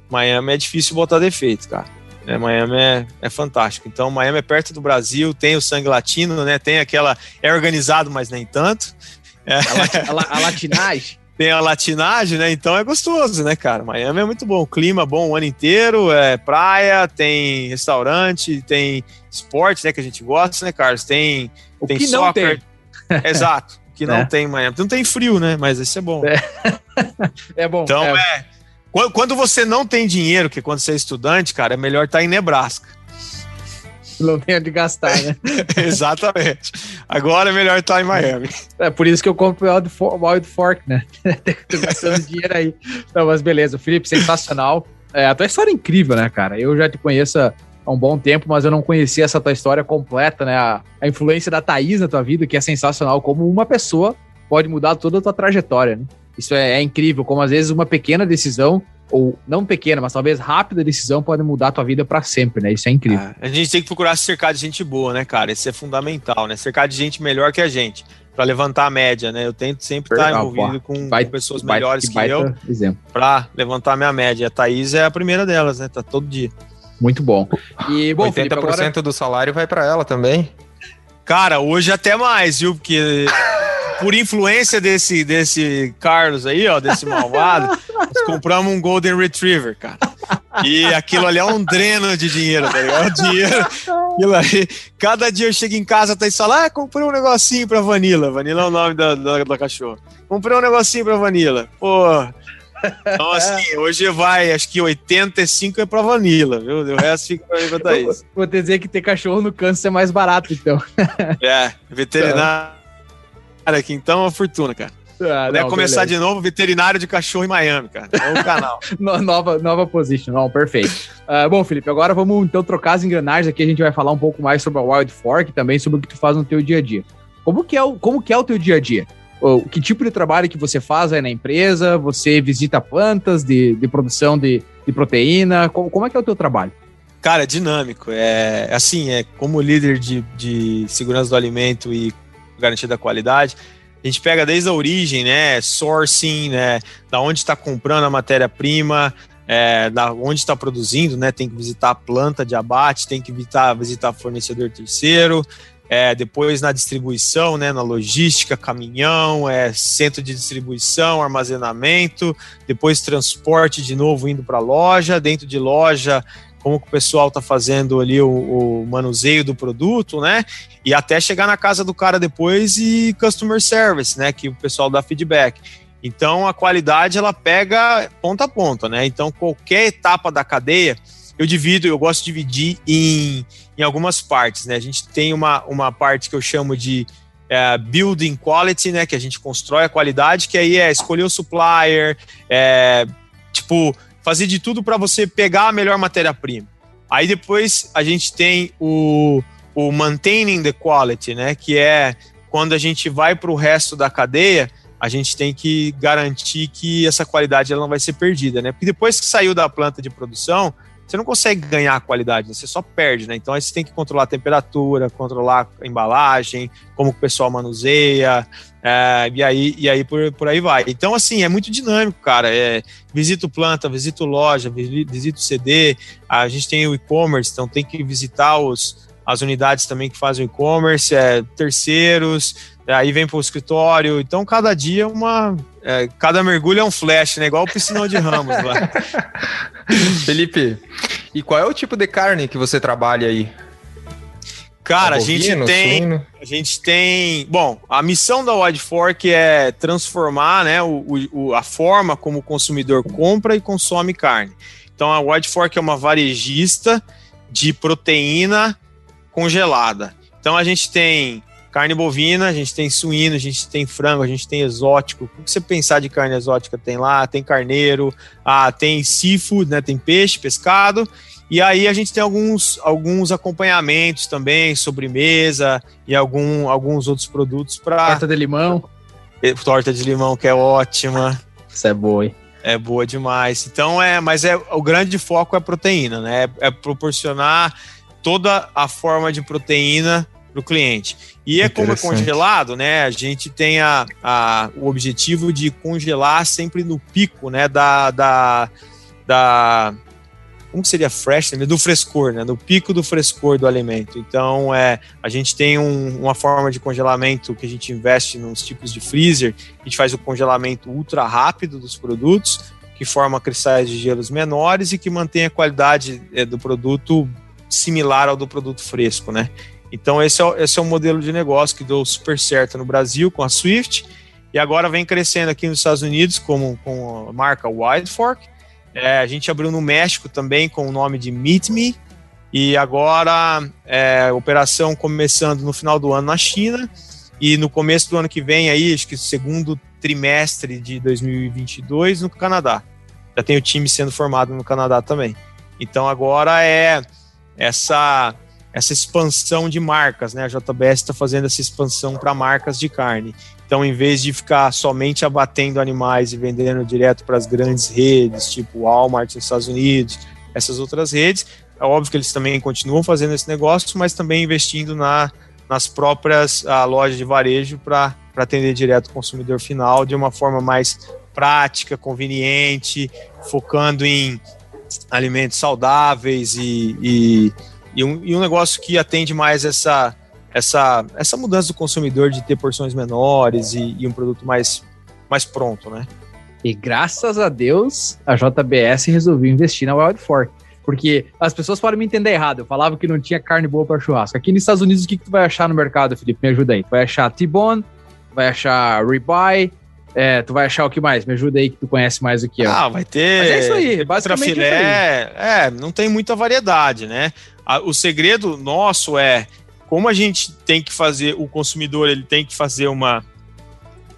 Miami é difícil botar defeito, cara. É, Miami é, é fantástico. Então, Miami é perto do Brasil, tem o sangue latino, né? Tem aquela. É organizado, mas nem tanto. É. A, a, a latinagem. tem a latinagem, né? Então é gostoso, né, cara? Miami é muito bom. Clima bom o ano inteiro, é praia, tem restaurante, tem esporte, né? Que a gente gosta, né, Carlos? Tem, o tem soccer. Tem. Exato. Que não é. tem Miami. Não tem frio, né? Mas esse é bom. É, é bom. Então é. é quando você não tem dinheiro, que quando você é estudante, cara, é melhor estar tá em Nebraska. Não tem onde gastar, né? Exatamente. Agora é melhor estar tá em Miami. É por isso que eu compro o Wild, Wild Fork, né? Tô gastando dinheiro aí. Não, mas beleza. Felipe, sensacional. É, a tua história é incrível, né, cara? Eu já te conheço há um bom tempo, mas eu não conhecia essa tua história completa, né? A, a influência da Thaís na tua vida, que é sensacional. Como uma pessoa pode mudar toda a tua trajetória, né? Isso é, é, incrível, como às vezes uma pequena decisão, ou não pequena, mas talvez rápida decisão, pode mudar a tua vida para sempre, né? Isso é incrível. É, a gente tem que procurar se cercar de gente boa, né, cara? Isso é fundamental, né? Cercar de gente melhor que a gente, para levantar a média, né? Eu tento sempre estar envolvido com, com, pessoas melhores que, que eu, para levantar a minha média. A Thaís é a primeira delas, né? Tá todo dia. Muito bom. E, bom, 80% Felipe, agora... do salário vai para ela também. Cara, hoje até mais, viu? Porque por influência desse, desse Carlos aí, ó, desse malvado, nós compramos um Golden Retriever, cara. E aquilo ali é um dreno de dinheiro, tá ligado? Dinheiro. Aquilo aí. Cada dia eu chego em casa, tá e fala, ah, comprei um negocinho pra Vanilla. Vanilla é o nome da, da, da cachorra. Comprei um negocinho pra Vanilla. Pô. Então, assim, hoje vai, acho que 85 é pra Vanilla, viu? O resto fica pra Thaís. Vou te dizer que ter cachorro no câncer é mais barato, então. É, veterinário aqui, então é uma fortuna, cara. Ah, Puder começar beleza. de novo, veterinário de cachorro em Miami, cara. É o canal. nova, nova position, não, perfeito. Uh, bom, Felipe, agora vamos então trocar as engrenagens aqui. A gente vai falar um pouco mais sobre a Wild Fork também sobre o que tu faz no teu dia a dia. Como que é o, como que é o teu dia a dia? Que tipo de trabalho que você faz aí na empresa? Você visita plantas de, de produção de, de proteína? Como, como é que é o teu trabalho? Cara, é dinâmico. É assim, é como líder de, de segurança do alimento e garantia da qualidade. A gente pega desde a origem, né? Sourcing, né? Da onde está comprando a matéria-prima, é, da onde está produzindo, né? Tem que visitar a planta de abate, tem que visitar, visitar fornecedor terceiro. É, depois na distribuição, né, na logística, caminhão, é, centro de distribuição, armazenamento, depois transporte de novo indo para loja, dentro de loja como que o pessoal está fazendo ali o, o, manuseio do produto, né? E até chegar na casa do cara depois e customer service, né? Que o pessoal dá feedback. Então a qualidade ela pega ponta a ponta, né? Então qualquer etapa da cadeia eu divido, eu gosto de dividir em, em algumas partes, né? A gente tem uma, uma parte que eu chamo de é, building quality, né? Que a gente constrói a qualidade, que aí é escolher o supplier, é, tipo fazer de tudo para você pegar a melhor matéria-prima. Aí depois a gente tem o, o maintaining the quality, né? Que é quando a gente vai para o resto da cadeia, a gente tem que garantir que essa qualidade ela não vai ser perdida, né? Porque depois que saiu da planta de produção, você não consegue ganhar qualidade, né? você só perde, né? Então aí você tem que controlar a temperatura, controlar a embalagem, como o pessoal manuseia, é, e aí, e aí por, por aí vai. Então, assim, é muito dinâmico, cara. É, visito planta, visito loja, visito CD, a gente tem o e-commerce, então tem que visitar os, as unidades também que fazem o e-commerce, é, terceiros, aí vem para o escritório. Então, cada dia uma. É, cada mergulho é um flash, né? Igual o piscinão de Ramos lá. Felipe, e qual é o tipo de carne que você trabalha aí? Cara, é bovino, a gente tem. Suíno? A gente tem. Bom, a missão da Wide Fork é transformar né, o, o, a forma como o consumidor compra e consome carne. Então a Wide Fork é uma varejista de proteína congelada. Então a gente tem carne bovina, a gente tem suíno, a gente tem frango, a gente tem exótico. O que você pensar de carne exótica tem lá? Tem carneiro, ah, tem seafood, né? Tem peixe, pescado. E aí a gente tem alguns, alguns acompanhamentos também, sobremesa e algum, alguns outros produtos para. Torta de limão. Torta de limão, que é ótima. Isso é boa, hein? É boa demais. Então é, mas é o grande foco é a proteína, né? É, é proporcionar toda a forma de proteína para o cliente. E é como é congelado, né? A gente tem a, a, o objetivo de congelar sempre no pico, né? Da, da, da como seria fresh, né? do frescor, né? No pico do frescor do alimento. Então, é, a gente tem um, uma forma de congelamento que a gente investe nos tipos de freezer. A gente faz o congelamento ultra rápido dos produtos, que forma cristais de gelos menores e que mantém a qualidade é, do produto similar ao do produto fresco, né? Então esse é, esse é modelo de negócio que deu super certo no Brasil com a Swift e agora vem crescendo aqui nos Estados Unidos como, com a marca Wild Fork. É, a gente abriu no México também com o nome de Meet Me e agora é, operação começando no final do ano na China e no começo do ano que vem aí, acho que segundo trimestre de 2022 no Canadá. Já tem o time sendo formado no Canadá também. Então agora é essa essa expansão de marcas, né? A JBS está fazendo essa expansão para marcas de carne. Então, em vez de ficar somente abatendo animais e vendendo direto para as grandes redes, tipo Walmart nos Estados Unidos, essas outras redes, é óbvio que eles também continuam fazendo esse negócio, mas também investindo na, nas próprias ah, lojas de varejo para atender direto o consumidor final de uma forma mais prática, conveniente, focando em alimentos saudáveis e, e e um, e um negócio que atende mais essa, essa, essa mudança do consumidor de ter porções menores e, e um produto mais, mais pronto, né? E graças a Deus, a JBS resolveu investir na Wild Fork. Porque as pessoas podem me entender errado. Eu falava que não tinha carne boa para churrasco. Aqui nos Estados Unidos, o que, que tu vai achar no mercado, Felipe? Me ajuda aí. Tu vai achar T-bone, vai achar ribeye, é, tu vai achar o que mais? Me ajuda aí que tu conhece mais do que eu. Ah, vai ter. Mas é isso aí, basicamente. Filé, é, isso aí. é, não tem muita variedade, né? o segredo nosso é como a gente tem que fazer, o consumidor ele tem que fazer uma,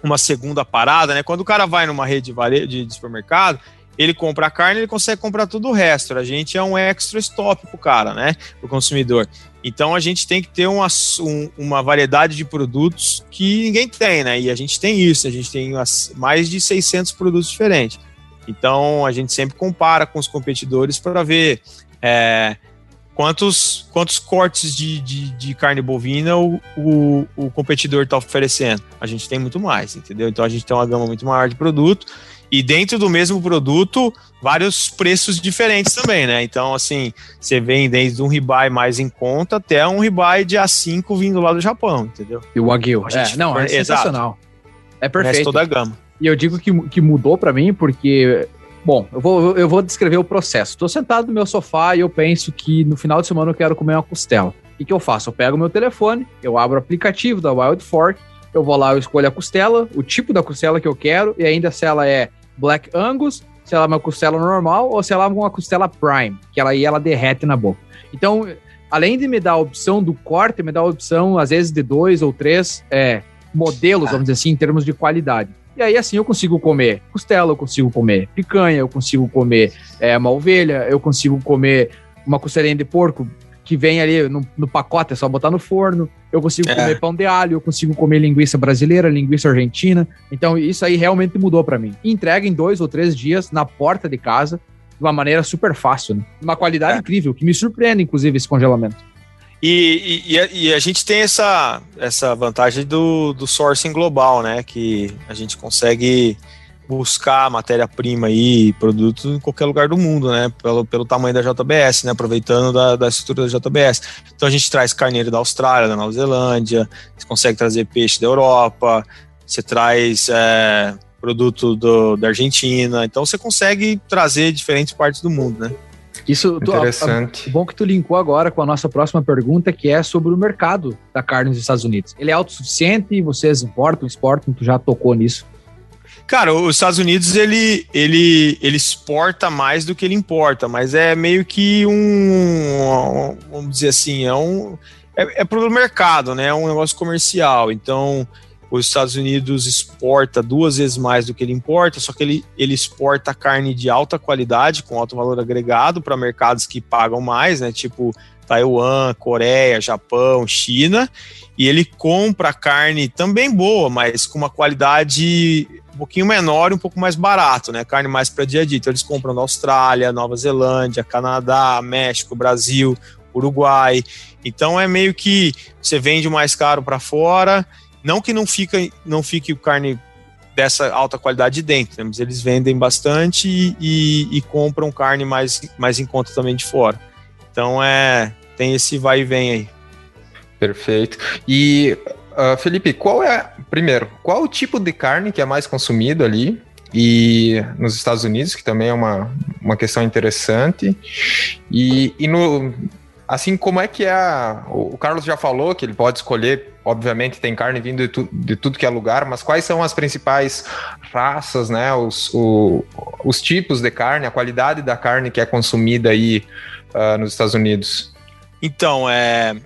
uma segunda parada, né? Quando o cara vai numa rede de, de supermercado, ele compra a carne, ele consegue comprar tudo o resto. A gente é um extra stop pro cara, né? Pro consumidor. Então a gente tem que ter uma, um, uma variedade de produtos que ninguém tem, né? E a gente tem isso, a gente tem mais de 600 produtos diferentes. Então a gente sempre compara com os competidores para ver é, quantos, quantos cortes de, de, de carne bovina o, o, o competidor está oferecendo. A gente tem muito mais, entendeu? Então a gente tem uma gama muito maior de produto e dentro do mesmo produto, vários preços diferentes também, né? Então, assim, você vem desde um ribeye mais em conta até um ribeye de A5 vindo lá do Japão, entendeu? E o Wagyu. É, não, é sensacional. É perfeito. toda a gama. E eu digo que, que mudou para mim porque Bom, eu vou, eu vou descrever o processo. Estou sentado no meu sofá e eu penso que no final de semana eu quero comer uma costela. O que, que eu faço? Eu pego meu telefone, eu abro o aplicativo da Wild Fork, eu vou lá, eu escolho a costela, o tipo da costela que eu quero, e ainda se ela é Black Angus, se ela é uma costela normal ou se ela é uma costela Prime, que ela aí ela derrete na boca. Então, além de me dar a opção do corte, me dá a opção, às vezes, de dois ou três é, modelos, vamos dizer assim, em termos de qualidade. E aí, assim, eu consigo comer costela, eu consigo comer picanha, eu consigo comer é, uma ovelha, eu consigo comer uma costelinha de porco que vem ali no, no pacote, é só botar no forno. Eu consigo é. comer pão de alho, eu consigo comer linguiça brasileira, linguiça argentina. Então, isso aí realmente mudou para mim. entrega em dois ou três dias na porta de casa, de uma maneira super fácil, né? Uma qualidade é. incrível, que me surpreende, inclusive, esse congelamento. E, e, e, a, gente tem essa, essa vantagem do, do sourcing global, né? Que a gente consegue buscar matéria-prima e produto em qualquer lugar do mundo, né? Pelo, pelo tamanho da JBS, né? Aproveitando da, da estrutura da JBS. Então a gente traz carneiro da Austrália, da Nova Zelândia, você consegue trazer peixe da Europa, você traz é, produto do, da Argentina, então você consegue trazer diferentes partes do mundo, né? Isso Interessante. Tu, bom que tu linkou agora com a nossa próxima pergunta, que é sobre o mercado da carne nos Estados Unidos. Ele é autossuficiente? Vocês importam, exportam? Tu já tocou nisso? Cara, os Estados Unidos ele, ele, ele exporta mais do que ele importa, mas é meio que um, vamos dizer assim, é um é, é pro mercado, né? É um negócio comercial. Então, os Estados Unidos exporta duas vezes mais do que ele importa, só que ele, ele exporta carne de alta qualidade, com alto valor agregado, para mercados que pagam mais, né? Tipo Taiwan, Coreia, Japão, China, e ele compra carne também boa, mas com uma qualidade um pouquinho menor e um pouco mais barato, né? Carne mais para dia a dia. Então eles compram da Austrália, Nova Zelândia, Canadá, México, Brasil, Uruguai. Então é meio que você vende mais caro para fora não que não, fica, não fique carne dessa alta qualidade dentro, né? mas eles vendem bastante e, e, e, compram carne mais, mais em conta também de fora. Então é tem esse vai e vem aí. Perfeito. E uh, Felipe, qual é primeiro qual o tipo de carne que é mais consumido ali? E nos Estados Unidos, que também é uma, uma questão interessante. E, e no, assim, como é que é. A, o Carlos já falou que ele pode escolher, obviamente, tem carne vindo de, tu, de tudo que é lugar, mas quais são as principais raças, né? Os, o, os tipos de carne, a qualidade da carne que é consumida aí uh, nos Estados Unidos? Então, é,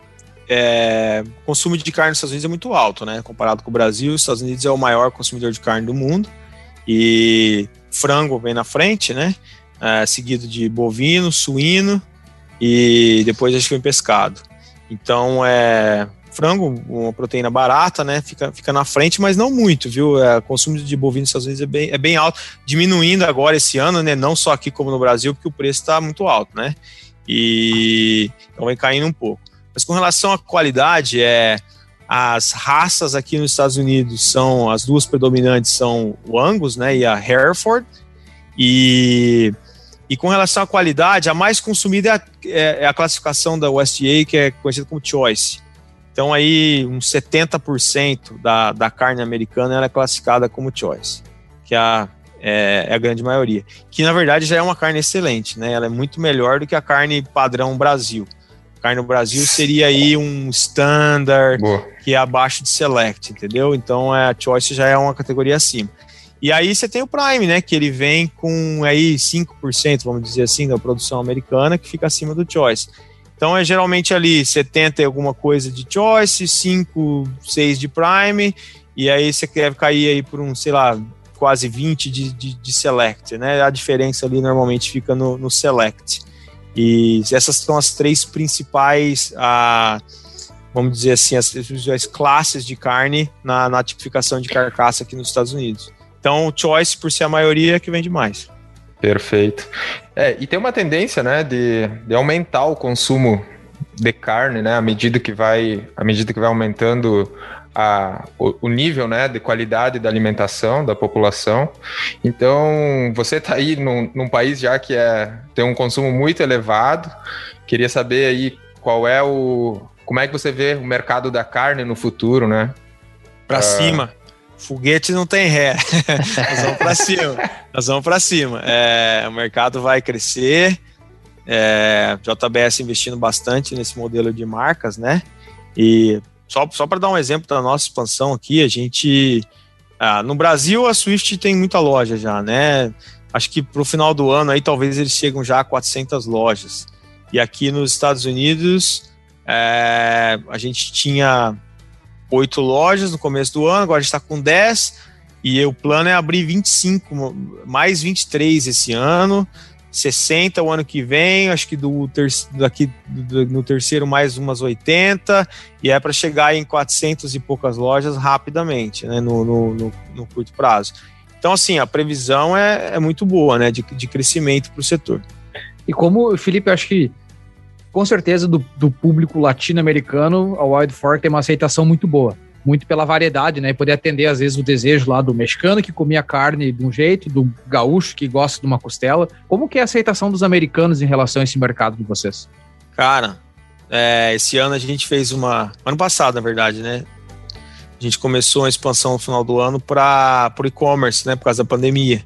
é, consumo de carne nos Estados Unidos é muito alto, né? Comparado com o Brasil, os Estados Unidos é o maior consumidor de carne do mundo. E frango vem na frente, né? É, seguido de bovino, suíno, e depois acho que vem pescado. Então, é frango, uma proteína barata, né? Fica, fica na frente, mas não muito, viu? É, o consumo de bovino nos Estados Unidos é bem, é bem alto, diminuindo agora esse ano, né? Não só aqui como no Brasil, porque o preço está muito alto, né? E então vem caindo um pouco. Mas com relação à qualidade, é as raças aqui nos Estados Unidos são as duas predominantes são o Angus, né? E a Hereford. E e com relação à qualidade, a mais consumida é a, é, é a classificação da USDA, que é conhecida como Choice. Então aí uns 70% da, da carne americana é classificada como Choice, que é a, é, é, a grande maioria. Que na verdade já é uma carne excelente, né? Ela é muito melhor do que a carne padrão Brasil. Carne no Brasil seria aí um standard Boa. que é abaixo de select, entendeu? Então é, a Choice já é uma categoria acima. E aí você tem o Prime, né? Que ele vem com aí 5%, vamos dizer assim, da produção americana, que fica acima do Choice. Então é geralmente ali 70 e alguma coisa de Choice, 5, 6 de Prime e aí você deve cair aí por um, sei lá, quase 20 de, de, de select, né? A diferença ali normalmente fica no, no select. E essas são as três principais, ah, vamos dizer assim, as, as classes de carne na, na tipificação de carcaça aqui nos Estados Unidos. Então, choice, por ser a maioria, é que vende mais. Perfeito. É, e tem uma tendência, né, de, de aumentar o consumo de carne, né, à medida que vai, à medida que vai aumentando a, o, o, nível né, de qualidade da alimentação da população. Então, você está aí num, num, país já que é, tem um consumo muito elevado. Queria saber aí qual é o. Como é que você vê o mercado da carne no futuro, né? Para uh, cima. Foguete não tem ré. Nós vamos para cima. Nós vamos para cima. É, o mercado vai crescer. É, JBS investindo bastante nesse modelo de marcas, né? E só, só para dar um exemplo da nossa expansão aqui, a gente. Ah, no Brasil, a Swift tem muita loja já, né? Acho que para o final do ano aí talvez eles chegam já a 400 lojas. E aqui nos Estados Unidos, é, a gente tinha oito lojas no começo do ano, agora a gente está com 10. E o plano é abrir 25, mais 23 esse ano. 60 o ano que vem, acho que do ter, daqui do, no terceiro mais umas 80, e é para chegar em 400 e poucas lojas rapidamente, né, no, no, no, no curto prazo. Então, assim, a previsão é, é muito boa, né, de, de crescimento para o setor. E como, Felipe, acho que com certeza do, do público latino-americano, a Wild Fork tem uma aceitação muito boa muito pela variedade, né? E poder atender, às vezes, o desejo lá do mexicano que comia carne de um jeito, do gaúcho que gosta de uma costela. Como que é a aceitação dos americanos em relação a esse mercado de vocês? Cara, é, esse ano a gente fez uma. Ano passado, na verdade, né? A gente começou a expansão no final do ano para o e-commerce, né? Por causa da pandemia.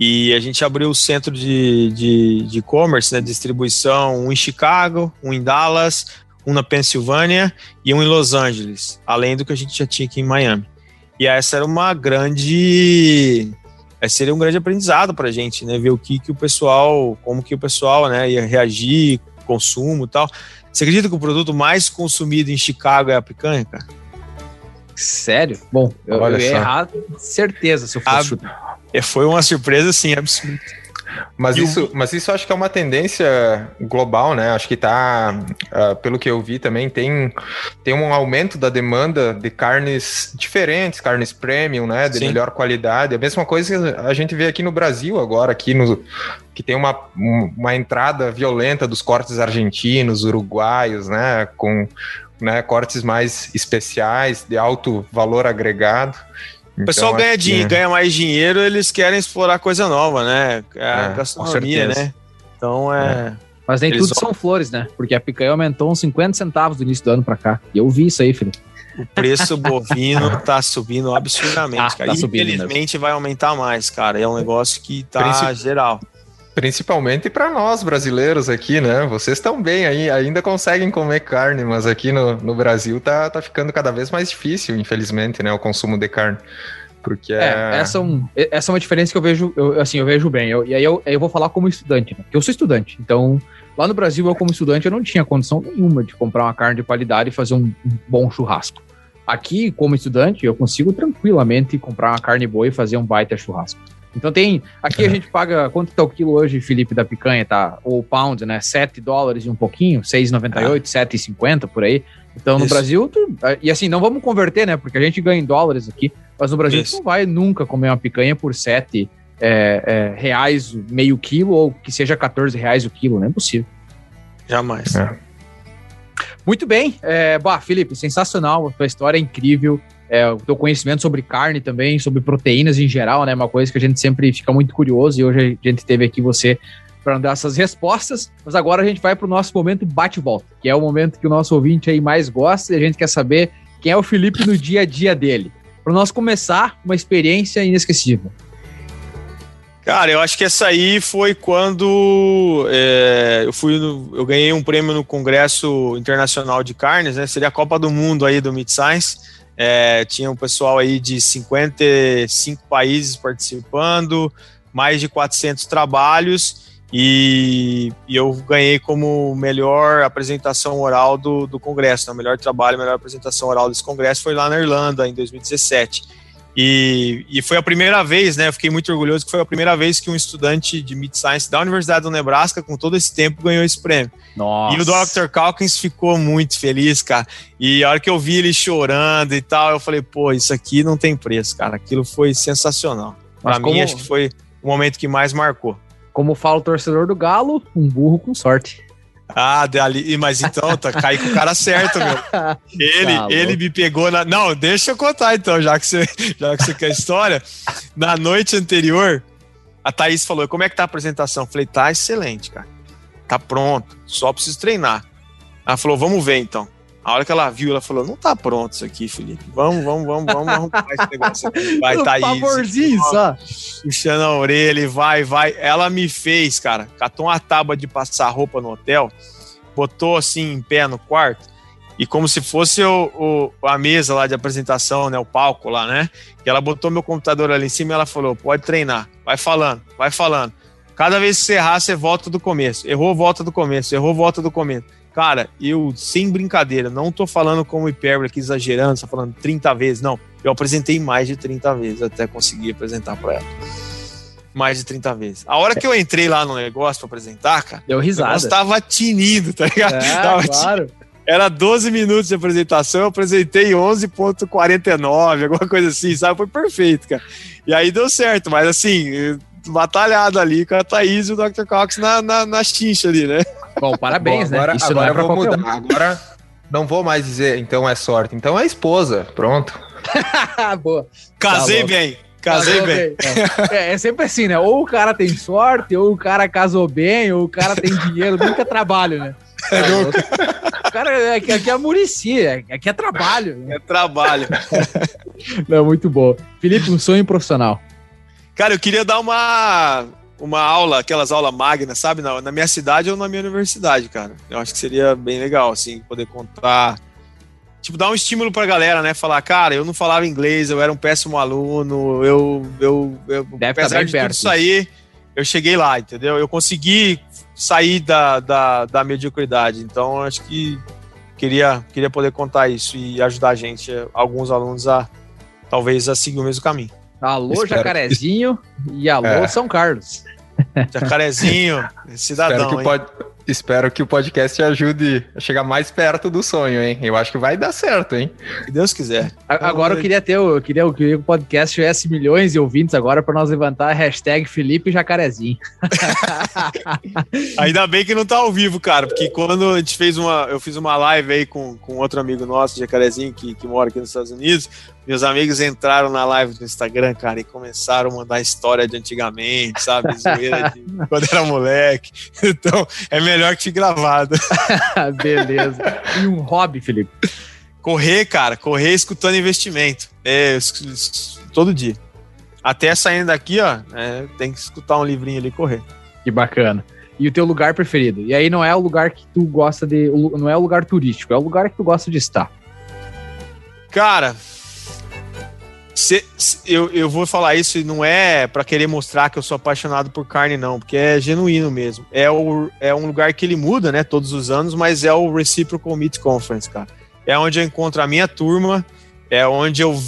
E a gente abriu o centro de e-commerce, de, de né, distribuição, um em Chicago, um em Dallas, um na Pensilvânia e um em Los Angeles, além do que a gente já tinha aqui em Miami. E essa era uma grande. Esse seria um grande aprendizado para a gente, né? Ver o que, que o pessoal, como que o pessoal né, ia reagir, consumo e tal. Você acredita que o produto mais consumido em Chicago é a picanha, cara? Sério? Bom, eu, Olha eu ia errar certeza se eu fosse a, chutar. É, foi uma surpresa, assim, absurda. Mas isso, mas isso acho que é uma tendência global, né? Acho que tá, uh, pelo que eu vi também, tem, tem um aumento da demanda de carnes diferentes, carnes premium, né? De Sim. melhor qualidade. A mesma coisa que a gente vê aqui no Brasil agora, aqui no, que tem uma, uma entrada violenta dos cortes argentinos, uruguaios, né? Com né, cortes mais especiais, de alto valor agregado. O pessoal então, ganha, que... ganha mais dinheiro, eles querem explorar coisa nova, né? A é, gastronomia, né? Então é. é. Mas nem eles tudo são flores, né? Porque a picanha aumentou uns 50 centavos do início do ano pra cá. E eu vi isso aí, filho. O preço bovino tá subindo absurdamente, ah, cara. Tá Infelizmente vai aumentar mais, cara. É um negócio que tá Princip... geral. Principalmente para nós brasileiros aqui, né? Vocês estão bem aí, ainda conseguem comer carne, mas aqui no, no Brasil tá, tá ficando cada vez mais difícil, infelizmente, né? O consumo de carne. Porque é, é... Essa, é um, essa é uma diferença que eu vejo, eu, assim, eu vejo bem. Eu, e aí eu, eu vou falar como estudante, né? Porque eu sou estudante. Então, lá no Brasil, eu como estudante, eu não tinha condição nenhuma de comprar uma carne de qualidade e fazer um, um bom churrasco. Aqui, como estudante, eu consigo tranquilamente comprar uma carne boa e fazer um baita churrasco. Então tem. Aqui a gente paga. Quanto tá o quilo hoje, Felipe, da picanha? Tá? Ou pound, né? 7 dólares e um pouquinho, 6,98, ah. 7,50 por aí. Então no Isso. Brasil, tu, e assim, não vamos converter, né? Porque a gente ganha em dólares aqui, mas no Brasil Isso. tu não vai nunca comer uma picanha por 7 é, é, reais meio quilo ou que seja 14 reais o quilo, não é possível. Jamais. É. Muito bem, é, bah, Felipe, sensacional, a tua história é incrível é, o teu conhecimento sobre carne também, sobre proteínas em geral, né? Uma coisa que a gente sempre fica muito curioso e hoje a gente teve aqui você para dar essas respostas. Mas agora a gente vai para o nosso momento bate-volta, que é o momento que o nosso ouvinte aí mais gosta e a gente quer saber quem é o Felipe no dia a dia dele. Para nós começar, uma experiência inesquecível. Cara, eu acho que essa aí foi quando é, eu fui no, eu ganhei um prêmio no Congresso Internacional de Carnes, né? Seria a Copa do Mundo aí do Meat Science é, tinha um pessoal aí de 55 países participando, mais de 400 trabalhos, E, e, eu ganhei como melhor apresentação oral do, do congresso, né? melhor trabalho, melhor apresentação oral desse congresso foi lá na Irlanda, em 2017. E, e foi a primeira vez, né? Eu fiquei muito orgulhoso que foi a primeira vez que um estudante de Mid Science da Universidade do Nebraska, com todo esse tempo, ganhou esse prêmio. Nossa. E o Dr. Calkins ficou muito feliz, cara. E a hora que eu vi ele chorando e tal, eu falei, pô, isso aqui não tem preço, cara. Aquilo foi sensacional. Para mim, acho que foi o momento que mais marcou. Como fala o torcedor do Galo, um burro com sorte. Ah, dali, mas então, tá, caí com o cara certo, meu. Ele, tá ele me pegou na. Não, deixa eu contar então, já que você, já que você quer história. Na noite anterior, a Thaís falou: como é que tá a apresentação? Eu falei, tá excelente, cara. Tá pronto, só preciso treinar. Ela falou, vamos ver então. A hora que ela viu, ela falou: não tá pronto isso aqui, Felipe. Vamos, vamos, vamos, vamos arrumar esse negócio aqui. Vai, Thaís. favorzinho só. Puxando a orelha, vai, vai. Ela me fez, cara, catou uma tábua de passar roupa no hotel, botou assim em pé no quarto, e como se fosse o, o, a mesa lá de apresentação, né, o palco lá, né? E ela botou meu computador ali em cima e ela falou: pode treinar, vai falando, vai falando. Cada vez que você errar, você volta do começo. Errou, volta do começo. Errou, volta do começo. Cara, eu, sem brincadeira, não tô falando como hipérbole aqui, exagerando, tô falando 30 vezes, não. Eu apresentei mais de 30 vezes até conseguir apresentar para ela. Mais de 30 vezes. A hora que eu entrei lá no negócio pra apresentar, cara, Deu risada. eu tava tinindo, tá ligado? É, tava claro. Era 12 minutos de apresentação, eu apresentei 11.49, alguma coisa assim, sabe? Foi perfeito, cara. E aí deu certo, mas assim, batalhado ali com a Thaís e o Dr. Cox na, na, na chincha ali, né? Bom, parabéns, Bom, agora, né? Isso agora não é eu vou mudar. Um. Agora não vou mais dizer, então é sorte. Então é esposa. Pronto. Boa. Casei tá bem. Casei bem. É, é, sempre assim, né? Ou o cara tem sorte, ou o cara casou bem, ou o cara tem dinheiro, nunca trabalho, né? É, nunca. O cara, aqui, aqui é Murici, aqui é trabalho. É trabalho. Não, muito bom. Felipe, um sonho profissional. Cara, eu queria dar uma uma aula, aquelas aulas magnas, sabe? Na, na, minha cidade ou na minha universidade, cara. Eu acho que seria bem legal, assim, poder contar. Tipo, dar um estímulo pra galera, né? Falar, cara, eu não falava inglês, eu era um péssimo aluno, eu. eu, eu Deve apesar de perto. tudo isso aí, eu cheguei lá, entendeu? Eu consegui sair da, da, da mediocridade. Então, acho que queria, queria poder contar isso e ajudar a gente, alguns alunos, a talvez a seguir o mesmo caminho. Alô, Espero Jacarezinho e alô, é. São Carlos. Jacarezinho, cidadão. Espero que, pod... Espero que, o podcast ajude a chegar mais perto do sonho, hein? Eu acho que vai dar certo, hein? Se Deus quiser. Agora eu queria ter, eu queria, eu queria que o podcast tivesse milhões de ouvintes agora para nós levantar a hashtag Felipe Jacarezinho. Ainda bem que não tá ao vivo, cara, porque quando a gente fez uma, eu fiz uma live aí com, com outro amigo nosso, Jacarezinho, que, que mora aqui nos Estados Unidos, meus amigos entraram na live do Instagram, cara, e começaram a mandar história de antigamente, sabe? Zoeira de quando era moleque. Então, é melhor que te gravado. Beleza. E um hobby, Felipe? Correr, cara, correr escutando investimento. É, todo dia. Até saindo daqui, ó, é, tem que escutar um livrinho ali e correr. Que bacana. E o teu lugar preferido? E aí não é o lugar que tu gosta de. Não é o lugar turístico, é o lugar que tu gosta de estar. Cara, se, se, eu, eu vou falar isso e não é para querer mostrar que eu sou apaixonado por carne, não, porque é genuíno mesmo. É, o, é um lugar que ele muda, né, todos os anos, mas é o Reciprocal Meat Conference, cara. É onde eu encontro a minha turma, é onde eu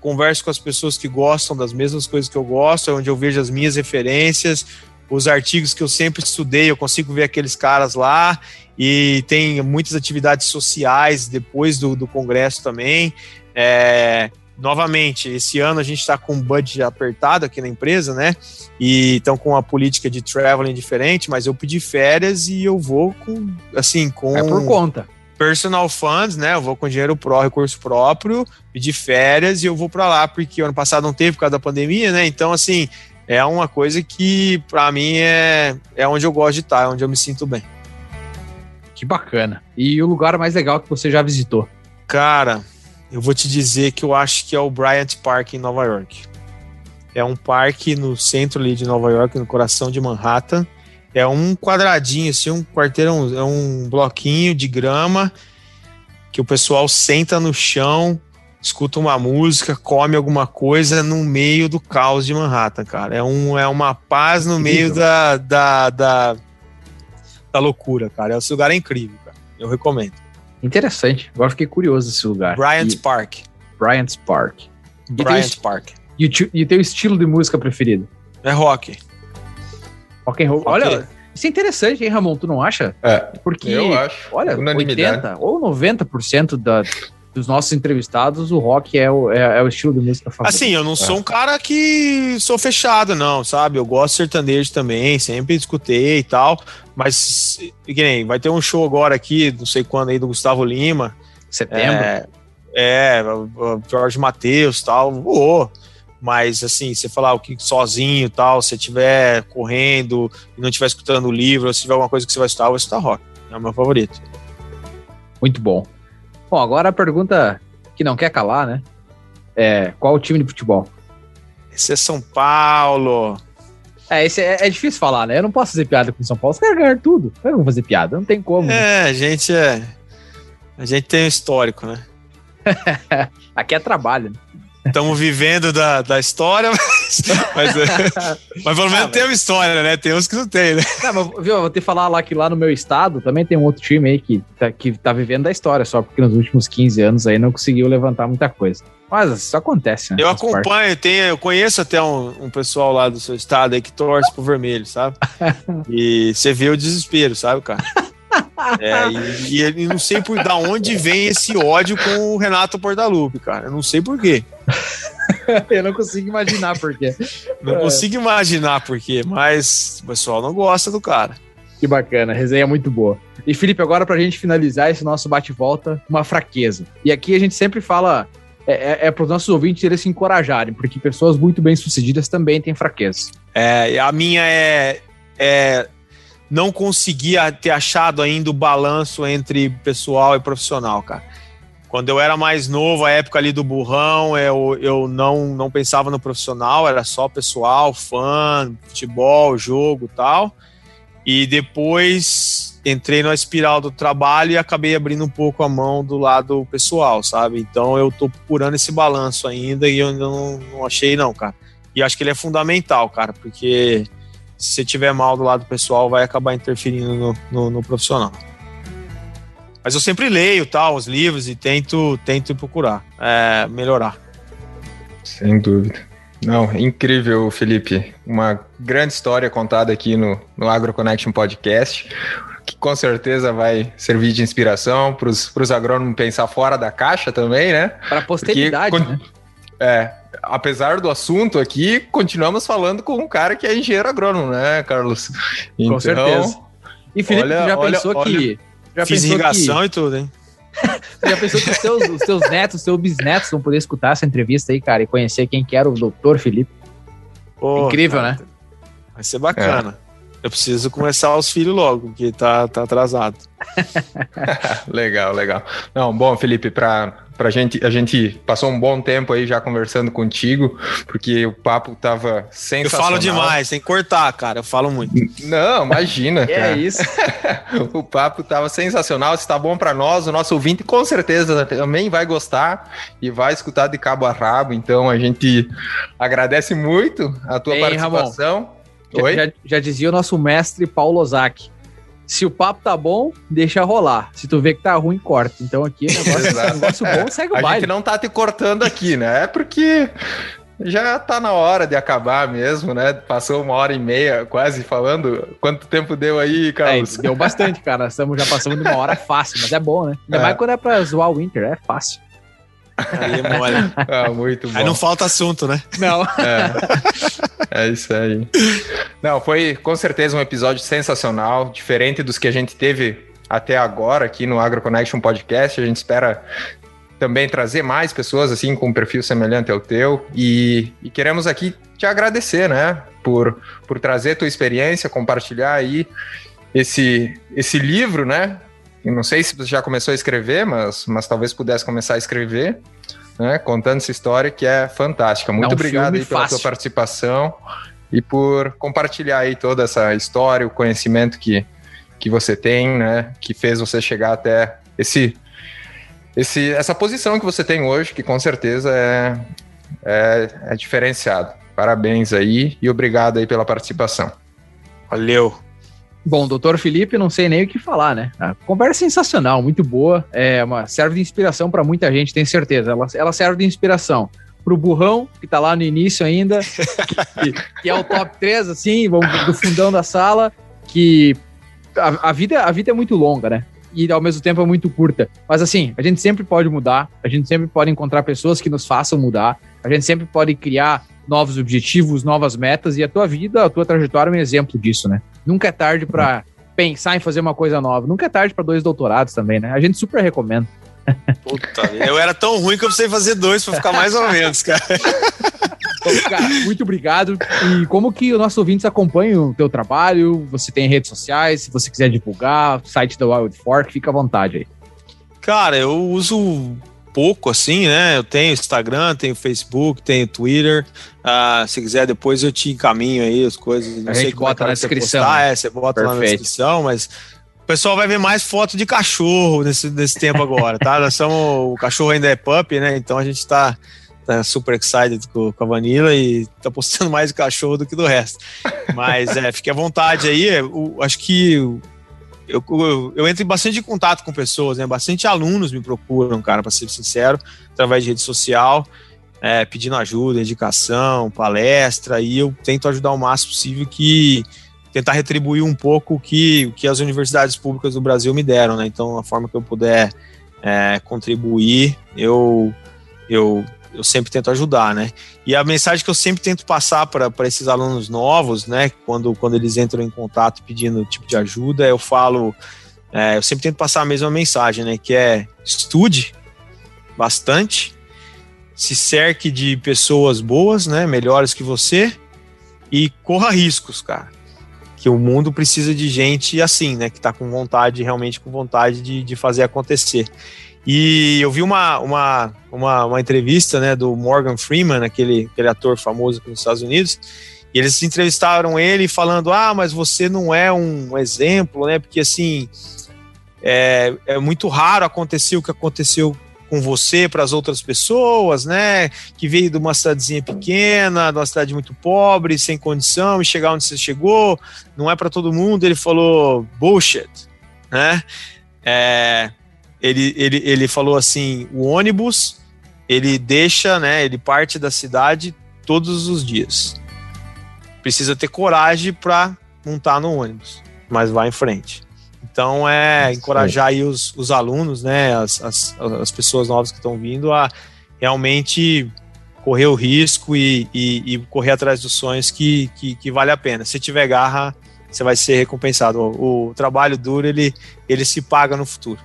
converso com as pessoas que gostam das mesmas coisas que eu gosto, é onde eu vejo as minhas referências, os artigos que eu sempre estudei, eu consigo ver aqueles caras lá e tem muitas atividades sociais depois do, do congresso também. É, novamente, esse ano a gente está com um budget apertado aqui na empresa, né? E estão com uma política de traveling diferente, mas eu pedi férias e eu vou com, assim, com... É por conta. Personal funds, né? Eu vou com dinheiro pro recurso próprio, pedir férias e eu vou para lá, porque ano passado não teve por causa da pandemia, né? Então, assim, é uma coisa que para mim é, é onde eu gosto de estar, é onde eu me sinto bem. Que bacana. E o lugar mais legal que você já visitou? Cara, eu vou te dizer que eu acho que é o Bryant Park em Nova York. É um parque no centro ali de Nova York, no coração de Manhattan. É um quadradinho, assim, um quarteirão, é um bloquinho de grama que o pessoal senta no chão, escuta uma música, come alguma coisa no meio do caos de Manhattan, cara. É, um, é uma paz no incrível. meio da, da, da, da, loucura, cara. Esse lugar é incrível, cara. Eu recomendo. Interessante. Agora fiquei curioso desse lugar. Bryant e... Park. Bryant Park. Bryant Park. E o, e o teu estilo de música preferido? É rock. Rock and roll. Olha, isso é interessante, hein, Ramon? Tu não acha? É. Porque, eu acho. Olha, 80 ou 90% da, dos nossos entrevistados, o rock é o, é, é o estilo de música favorito. Assim, eu não sou um cara que sou fechado, não, sabe? Eu gosto de sertanejo também, sempre escutei e tal. Mas, que nem, vai ter um show agora aqui, não sei quando aí, do Gustavo Lima. Setembro. É, é Jorge Matheus tal. Vou. Mas, assim, você falar o que sozinho tal, se estiver correndo e não estiver escutando o livro, ou se tiver alguma coisa que você vai escutar, eu vou escutar rock. É o meu favorito. Muito bom. Bom, agora a pergunta que não quer calar, né? É, qual o time de futebol? Esse é São Paulo. É, esse é, é difícil falar, né? Eu não posso fazer piada com São Paulo. Os caras ganham tudo. Eu não fazer piada, não tem como. Né? É, né? a gente é. A gente tem um histórico, né? Aqui é trabalho, né? Estamos vivendo da, da história, mas, mas, é, mas pelo menos ah, tem uma história, né? Tem uns que não tem, né? Não, mas, viu, eu vou te falar lá que lá no meu estado também tem um outro time aí que tá, que tá vivendo da história, só porque nos últimos 15 anos aí não conseguiu levantar muita coisa. Mas isso acontece, né? Eu acompanho, tenho, eu conheço até um, um, pessoal lá do seu estado aí que torce pro vermelho, sabe? E você vê o desespero, sabe, cara? É, e, e, não sei por da onde vem esse ódio com o Renato Portaluppi, cara. Eu não sei por quê. eu não consigo imaginar por quê. Não é. consigo imaginar por quê, mas o pessoal não gosta do cara. Que bacana, a resenha é muito boa. E Felipe, agora pra gente finalizar esse nosso bate-volta, uma fraqueza. E aqui a gente sempre fala, é, é, é para os nossos ouvintes eles se encorajarem, porque pessoas muito bem sucedidas também têm fraqueza. É, a minha é, é não conseguia ter achado ainda o balanço entre pessoal e profissional, cara. Quando eu era mais novo, a época ali do burrão, eu, eu não, não pensava no profissional, era só pessoal, fã, futebol, jogo tal. E depois entrei na espiral do trabalho e acabei abrindo um pouco a mão do lado pessoal, sabe? Então eu tô procurando esse balanço ainda e eu não, não achei, não, cara. E acho que ele é fundamental, cara, porque se você tiver mal do lado pessoal, vai acabar interferindo no, no, no profissional. Mas eu sempre leio tal, os livros e tento, tento procurar é, melhorar. Sem dúvida. Não, incrível, Felipe. Uma grande história contada aqui no, no Agro Connection Podcast, que com certeza vai servir de inspiração para os agrônomos pensar fora da caixa também, né? Para a posteridade, Porque, né? É, apesar do assunto aqui, continuamos falando com um cara que é engenheiro agrônomo, né, Carlos? Então, com certeza. E Felipe, olha, já pensou olha, que. Já fiz irrigação que, e tudo, hein? já pensou que os seus, os seus netos, os seus bisnetos vão poder escutar essa entrevista aí, cara, e conhecer quem que era o doutor Felipe? Pô, Incrível, cara, né? Vai ser bacana. É. Eu preciso começar os filhos logo, que tá, tá atrasado. legal, legal. Não, bom, Felipe, para pra gente, a gente passou um bom tempo aí já conversando contigo, porque o papo tava sensacional. Eu falo demais, tem que cortar, cara, eu falo muito. Não, imagina. é isso. o papo tava sensacional, está bom para nós, o nosso ouvinte com certeza também vai gostar e vai escutar de cabo a rabo, então a gente agradece muito a tua Ei, participação. Ramon, já, já, já, dizia o nosso mestre Paulo Ozaki, se o papo tá bom, deixa rolar. Se tu vê que tá ruim, corta. Então aqui, negócio, negócio bom, segue o a baile. A gente não tá te cortando aqui, né? É porque já tá na hora de acabar mesmo, né? Passou uma hora e meia quase falando. Quanto tempo deu aí, Carlos? É, deu bastante, cara. Estamos já passando de uma hora fácil, mas é bom, né? Ainda é. mais quando é pra zoar o Winter, é fácil. Aí mole. Ah, muito bom. Aí não falta assunto, né? Não. É. é isso aí. Não, foi com certeza um episódio sensacional, diferente dos que a gente teve até agora aqui no Agro Connection Podcast. A gente espera também trazer mais pessoas assim com um perfil semelhante ao teu e, e queremos aqui te agradecer, né, por, por trazer tua experiência, compartilhar aí esse, esse livro, né, eu não sei se você já começou a escrever, mas, mas talvez pudesse começar a escrever, né? Contando essa história que é fantástica. Muito um obrigado aí pela fácil. sua participação e por compartilhar aí toda essa história, o conhecimento que, que você tem, né? Que fez você chegar até esse esse, essa posição que você tem hoje, que com certeza é, é, é diferenciado. Parabéns aí e obrigado aí pela participação. Valeu. Bom, doutor Felipe, não sei nem o que falar, né? A conversa é sensacional, muito boa. É uma, serve de inspiração para muita gente, tenho certeza. Ela, ela serve de inspiração pro burrão, que tá lá no início ainda, que, que é o top 3, assim, do fundão da sala, que a, a, vida, a vida é muito longa, né? E ao mesmo tempo é muito curta. Mas assim, a gente sempre pode mudar, a gente sempre pode encontrar pessoas que nos façam mudar, a gente sempre pode criar novos objetivos, novas metas, e a tua vida, a tua trajetória é um exemplo disso, né? Nunca é tarde para pensar em fazer uma coisa nova. Nunca é tarde para dois doutorados também, né? A gente super recomenda. Puta, eu era tão ruim que eu precisei fazer dois para ficar mais ou menos, cara. Então, cara, muito obrigado. E como que os nossos ouvintes acompanham o teu trabalho? Você tem redes sociais, se você quiser divulgar, site da Wild Fork, fica à vontade aí. Cara, eu uso pouco assim, né? Eu tenho Instagram, tenho Facebook, tenho Twitter. Uh, se quiser, depois eu te encaminho aí as coisas. Não a sei gente bota é na descrição. Postar, né? É, você bota Perfeito. lá na descrição, mas o pessoal vai ver mais foto de cachorro nesse, nesse tempo agora, tá? Nós somos, o cachorro ainda é pup, né? Então a gente tá, tá super excited com, com, a Vanilla e tá postando mais de cachorro do que do resto. Mas é, fique à vontade aí. Eu, acho que eu, eu, eu, entro em bastante contato com pessoas, né? Bastante alunos me procuram, cara, para ser sincero, através de rede social, é, pedindo ajuda, indicação, palestra, e eu tento ajudar o máximo possível que tentar retribuir um pouco o que, que as universidades públicas do Brasil me deram, né? Então, a forma que eu puder é, contribuir, eu, eu eu sempre tento ajudar, né? E a mensagem que eu sempre tento passar para esses alunos novos, né, quando, quando eles entram em contato pedindo tipo de ajuda, eu falo, é, eu sempre tento passar a mesma mensagem, né, que é estude bastante, se cerque de pessoas boas, né, melhores que você e corra riscos, cara. Que o mundo precisa de gente assim, né, que está com vontade, realmente com vontade de, de fazer acontecer. E eu vi uma, uma, uma, uma, entrevista né, do Morgan Freeman, aquele, aquele ator famoso aqui nos Estados Unidos, e eles entrevistaram ele falando: Ah, mas você não é um exemplo, né? Porque assim é, é muito raro acontecer o que aconteceu com você para as outras pessoas, né? Que veio de uma cidadezinha pequena, de uma cidade muito pobre, sem condição, e chegar onde você chegou, não é para todo mundo. Ele falou bullshit, né? É, ele, ele, ele falou assim: o ônibus ele deixa, né? Ele parte da cidade todos os dias. Precisa ter coragem para montar no ônibus, mas vai em frente. Então é encorajar aí os, os alunos, né? As, as, as pessoas novas que estão vindo a realmente correr o risco e, e, e, correr atrás dos sonhos que, que, que, vale a pena. Se tiver garra, você vai ser recompensado. O, o trabalho duro ele, ele se paga no futuro.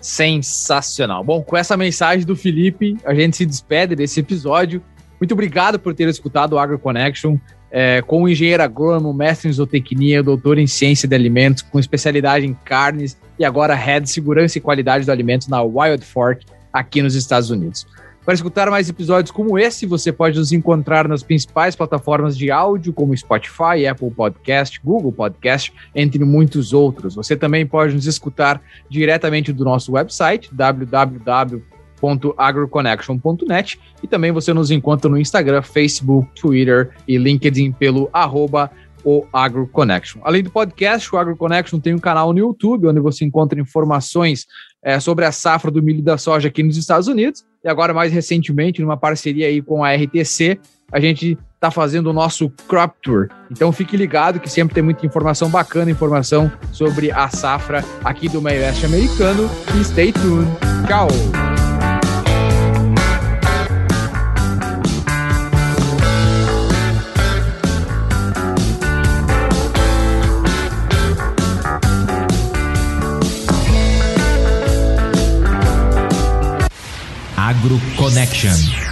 Sensacional. Bom, com essa mensagem do Felipe, a gente se despede desse episódio. Muito obrigado por ter escutado o Agro Connection. É, com o engenheiro agrônomo, mestre em zootecnia, doutor em ciência de alimentos, com especialidade em carnes e agora head de segurança e qualidade do alimento na Wild Fork, aqui nos Estados Unidos. Para escutar mais episódios como esse, você pode nos encontrar nas principais plataformas de áudio, como Spotify, Apple Podcast, Google Podcast, entre muitos outros. Você também pode nos escutar diretamente do nosso website, www.agroconnection.net e também você nos encontra no Instagram, Facebook, Twitter e LinkedIn pelo arroba o. Além do podcast, o AgroConnection tem um canal no YouTube, onde você encontra informações é, sobre a safra do milho e da soja aqui nos Estados Unidos. E agora, mais recentemente, numa parceria aí com a RTC, a gente está fazendo o nosso Crop Tour. Então fique ligado que sempre tem muita informação bacana, informação sobre a safra aqui do meio oeste americano. E stay tuned. Tchau! Agro Connection.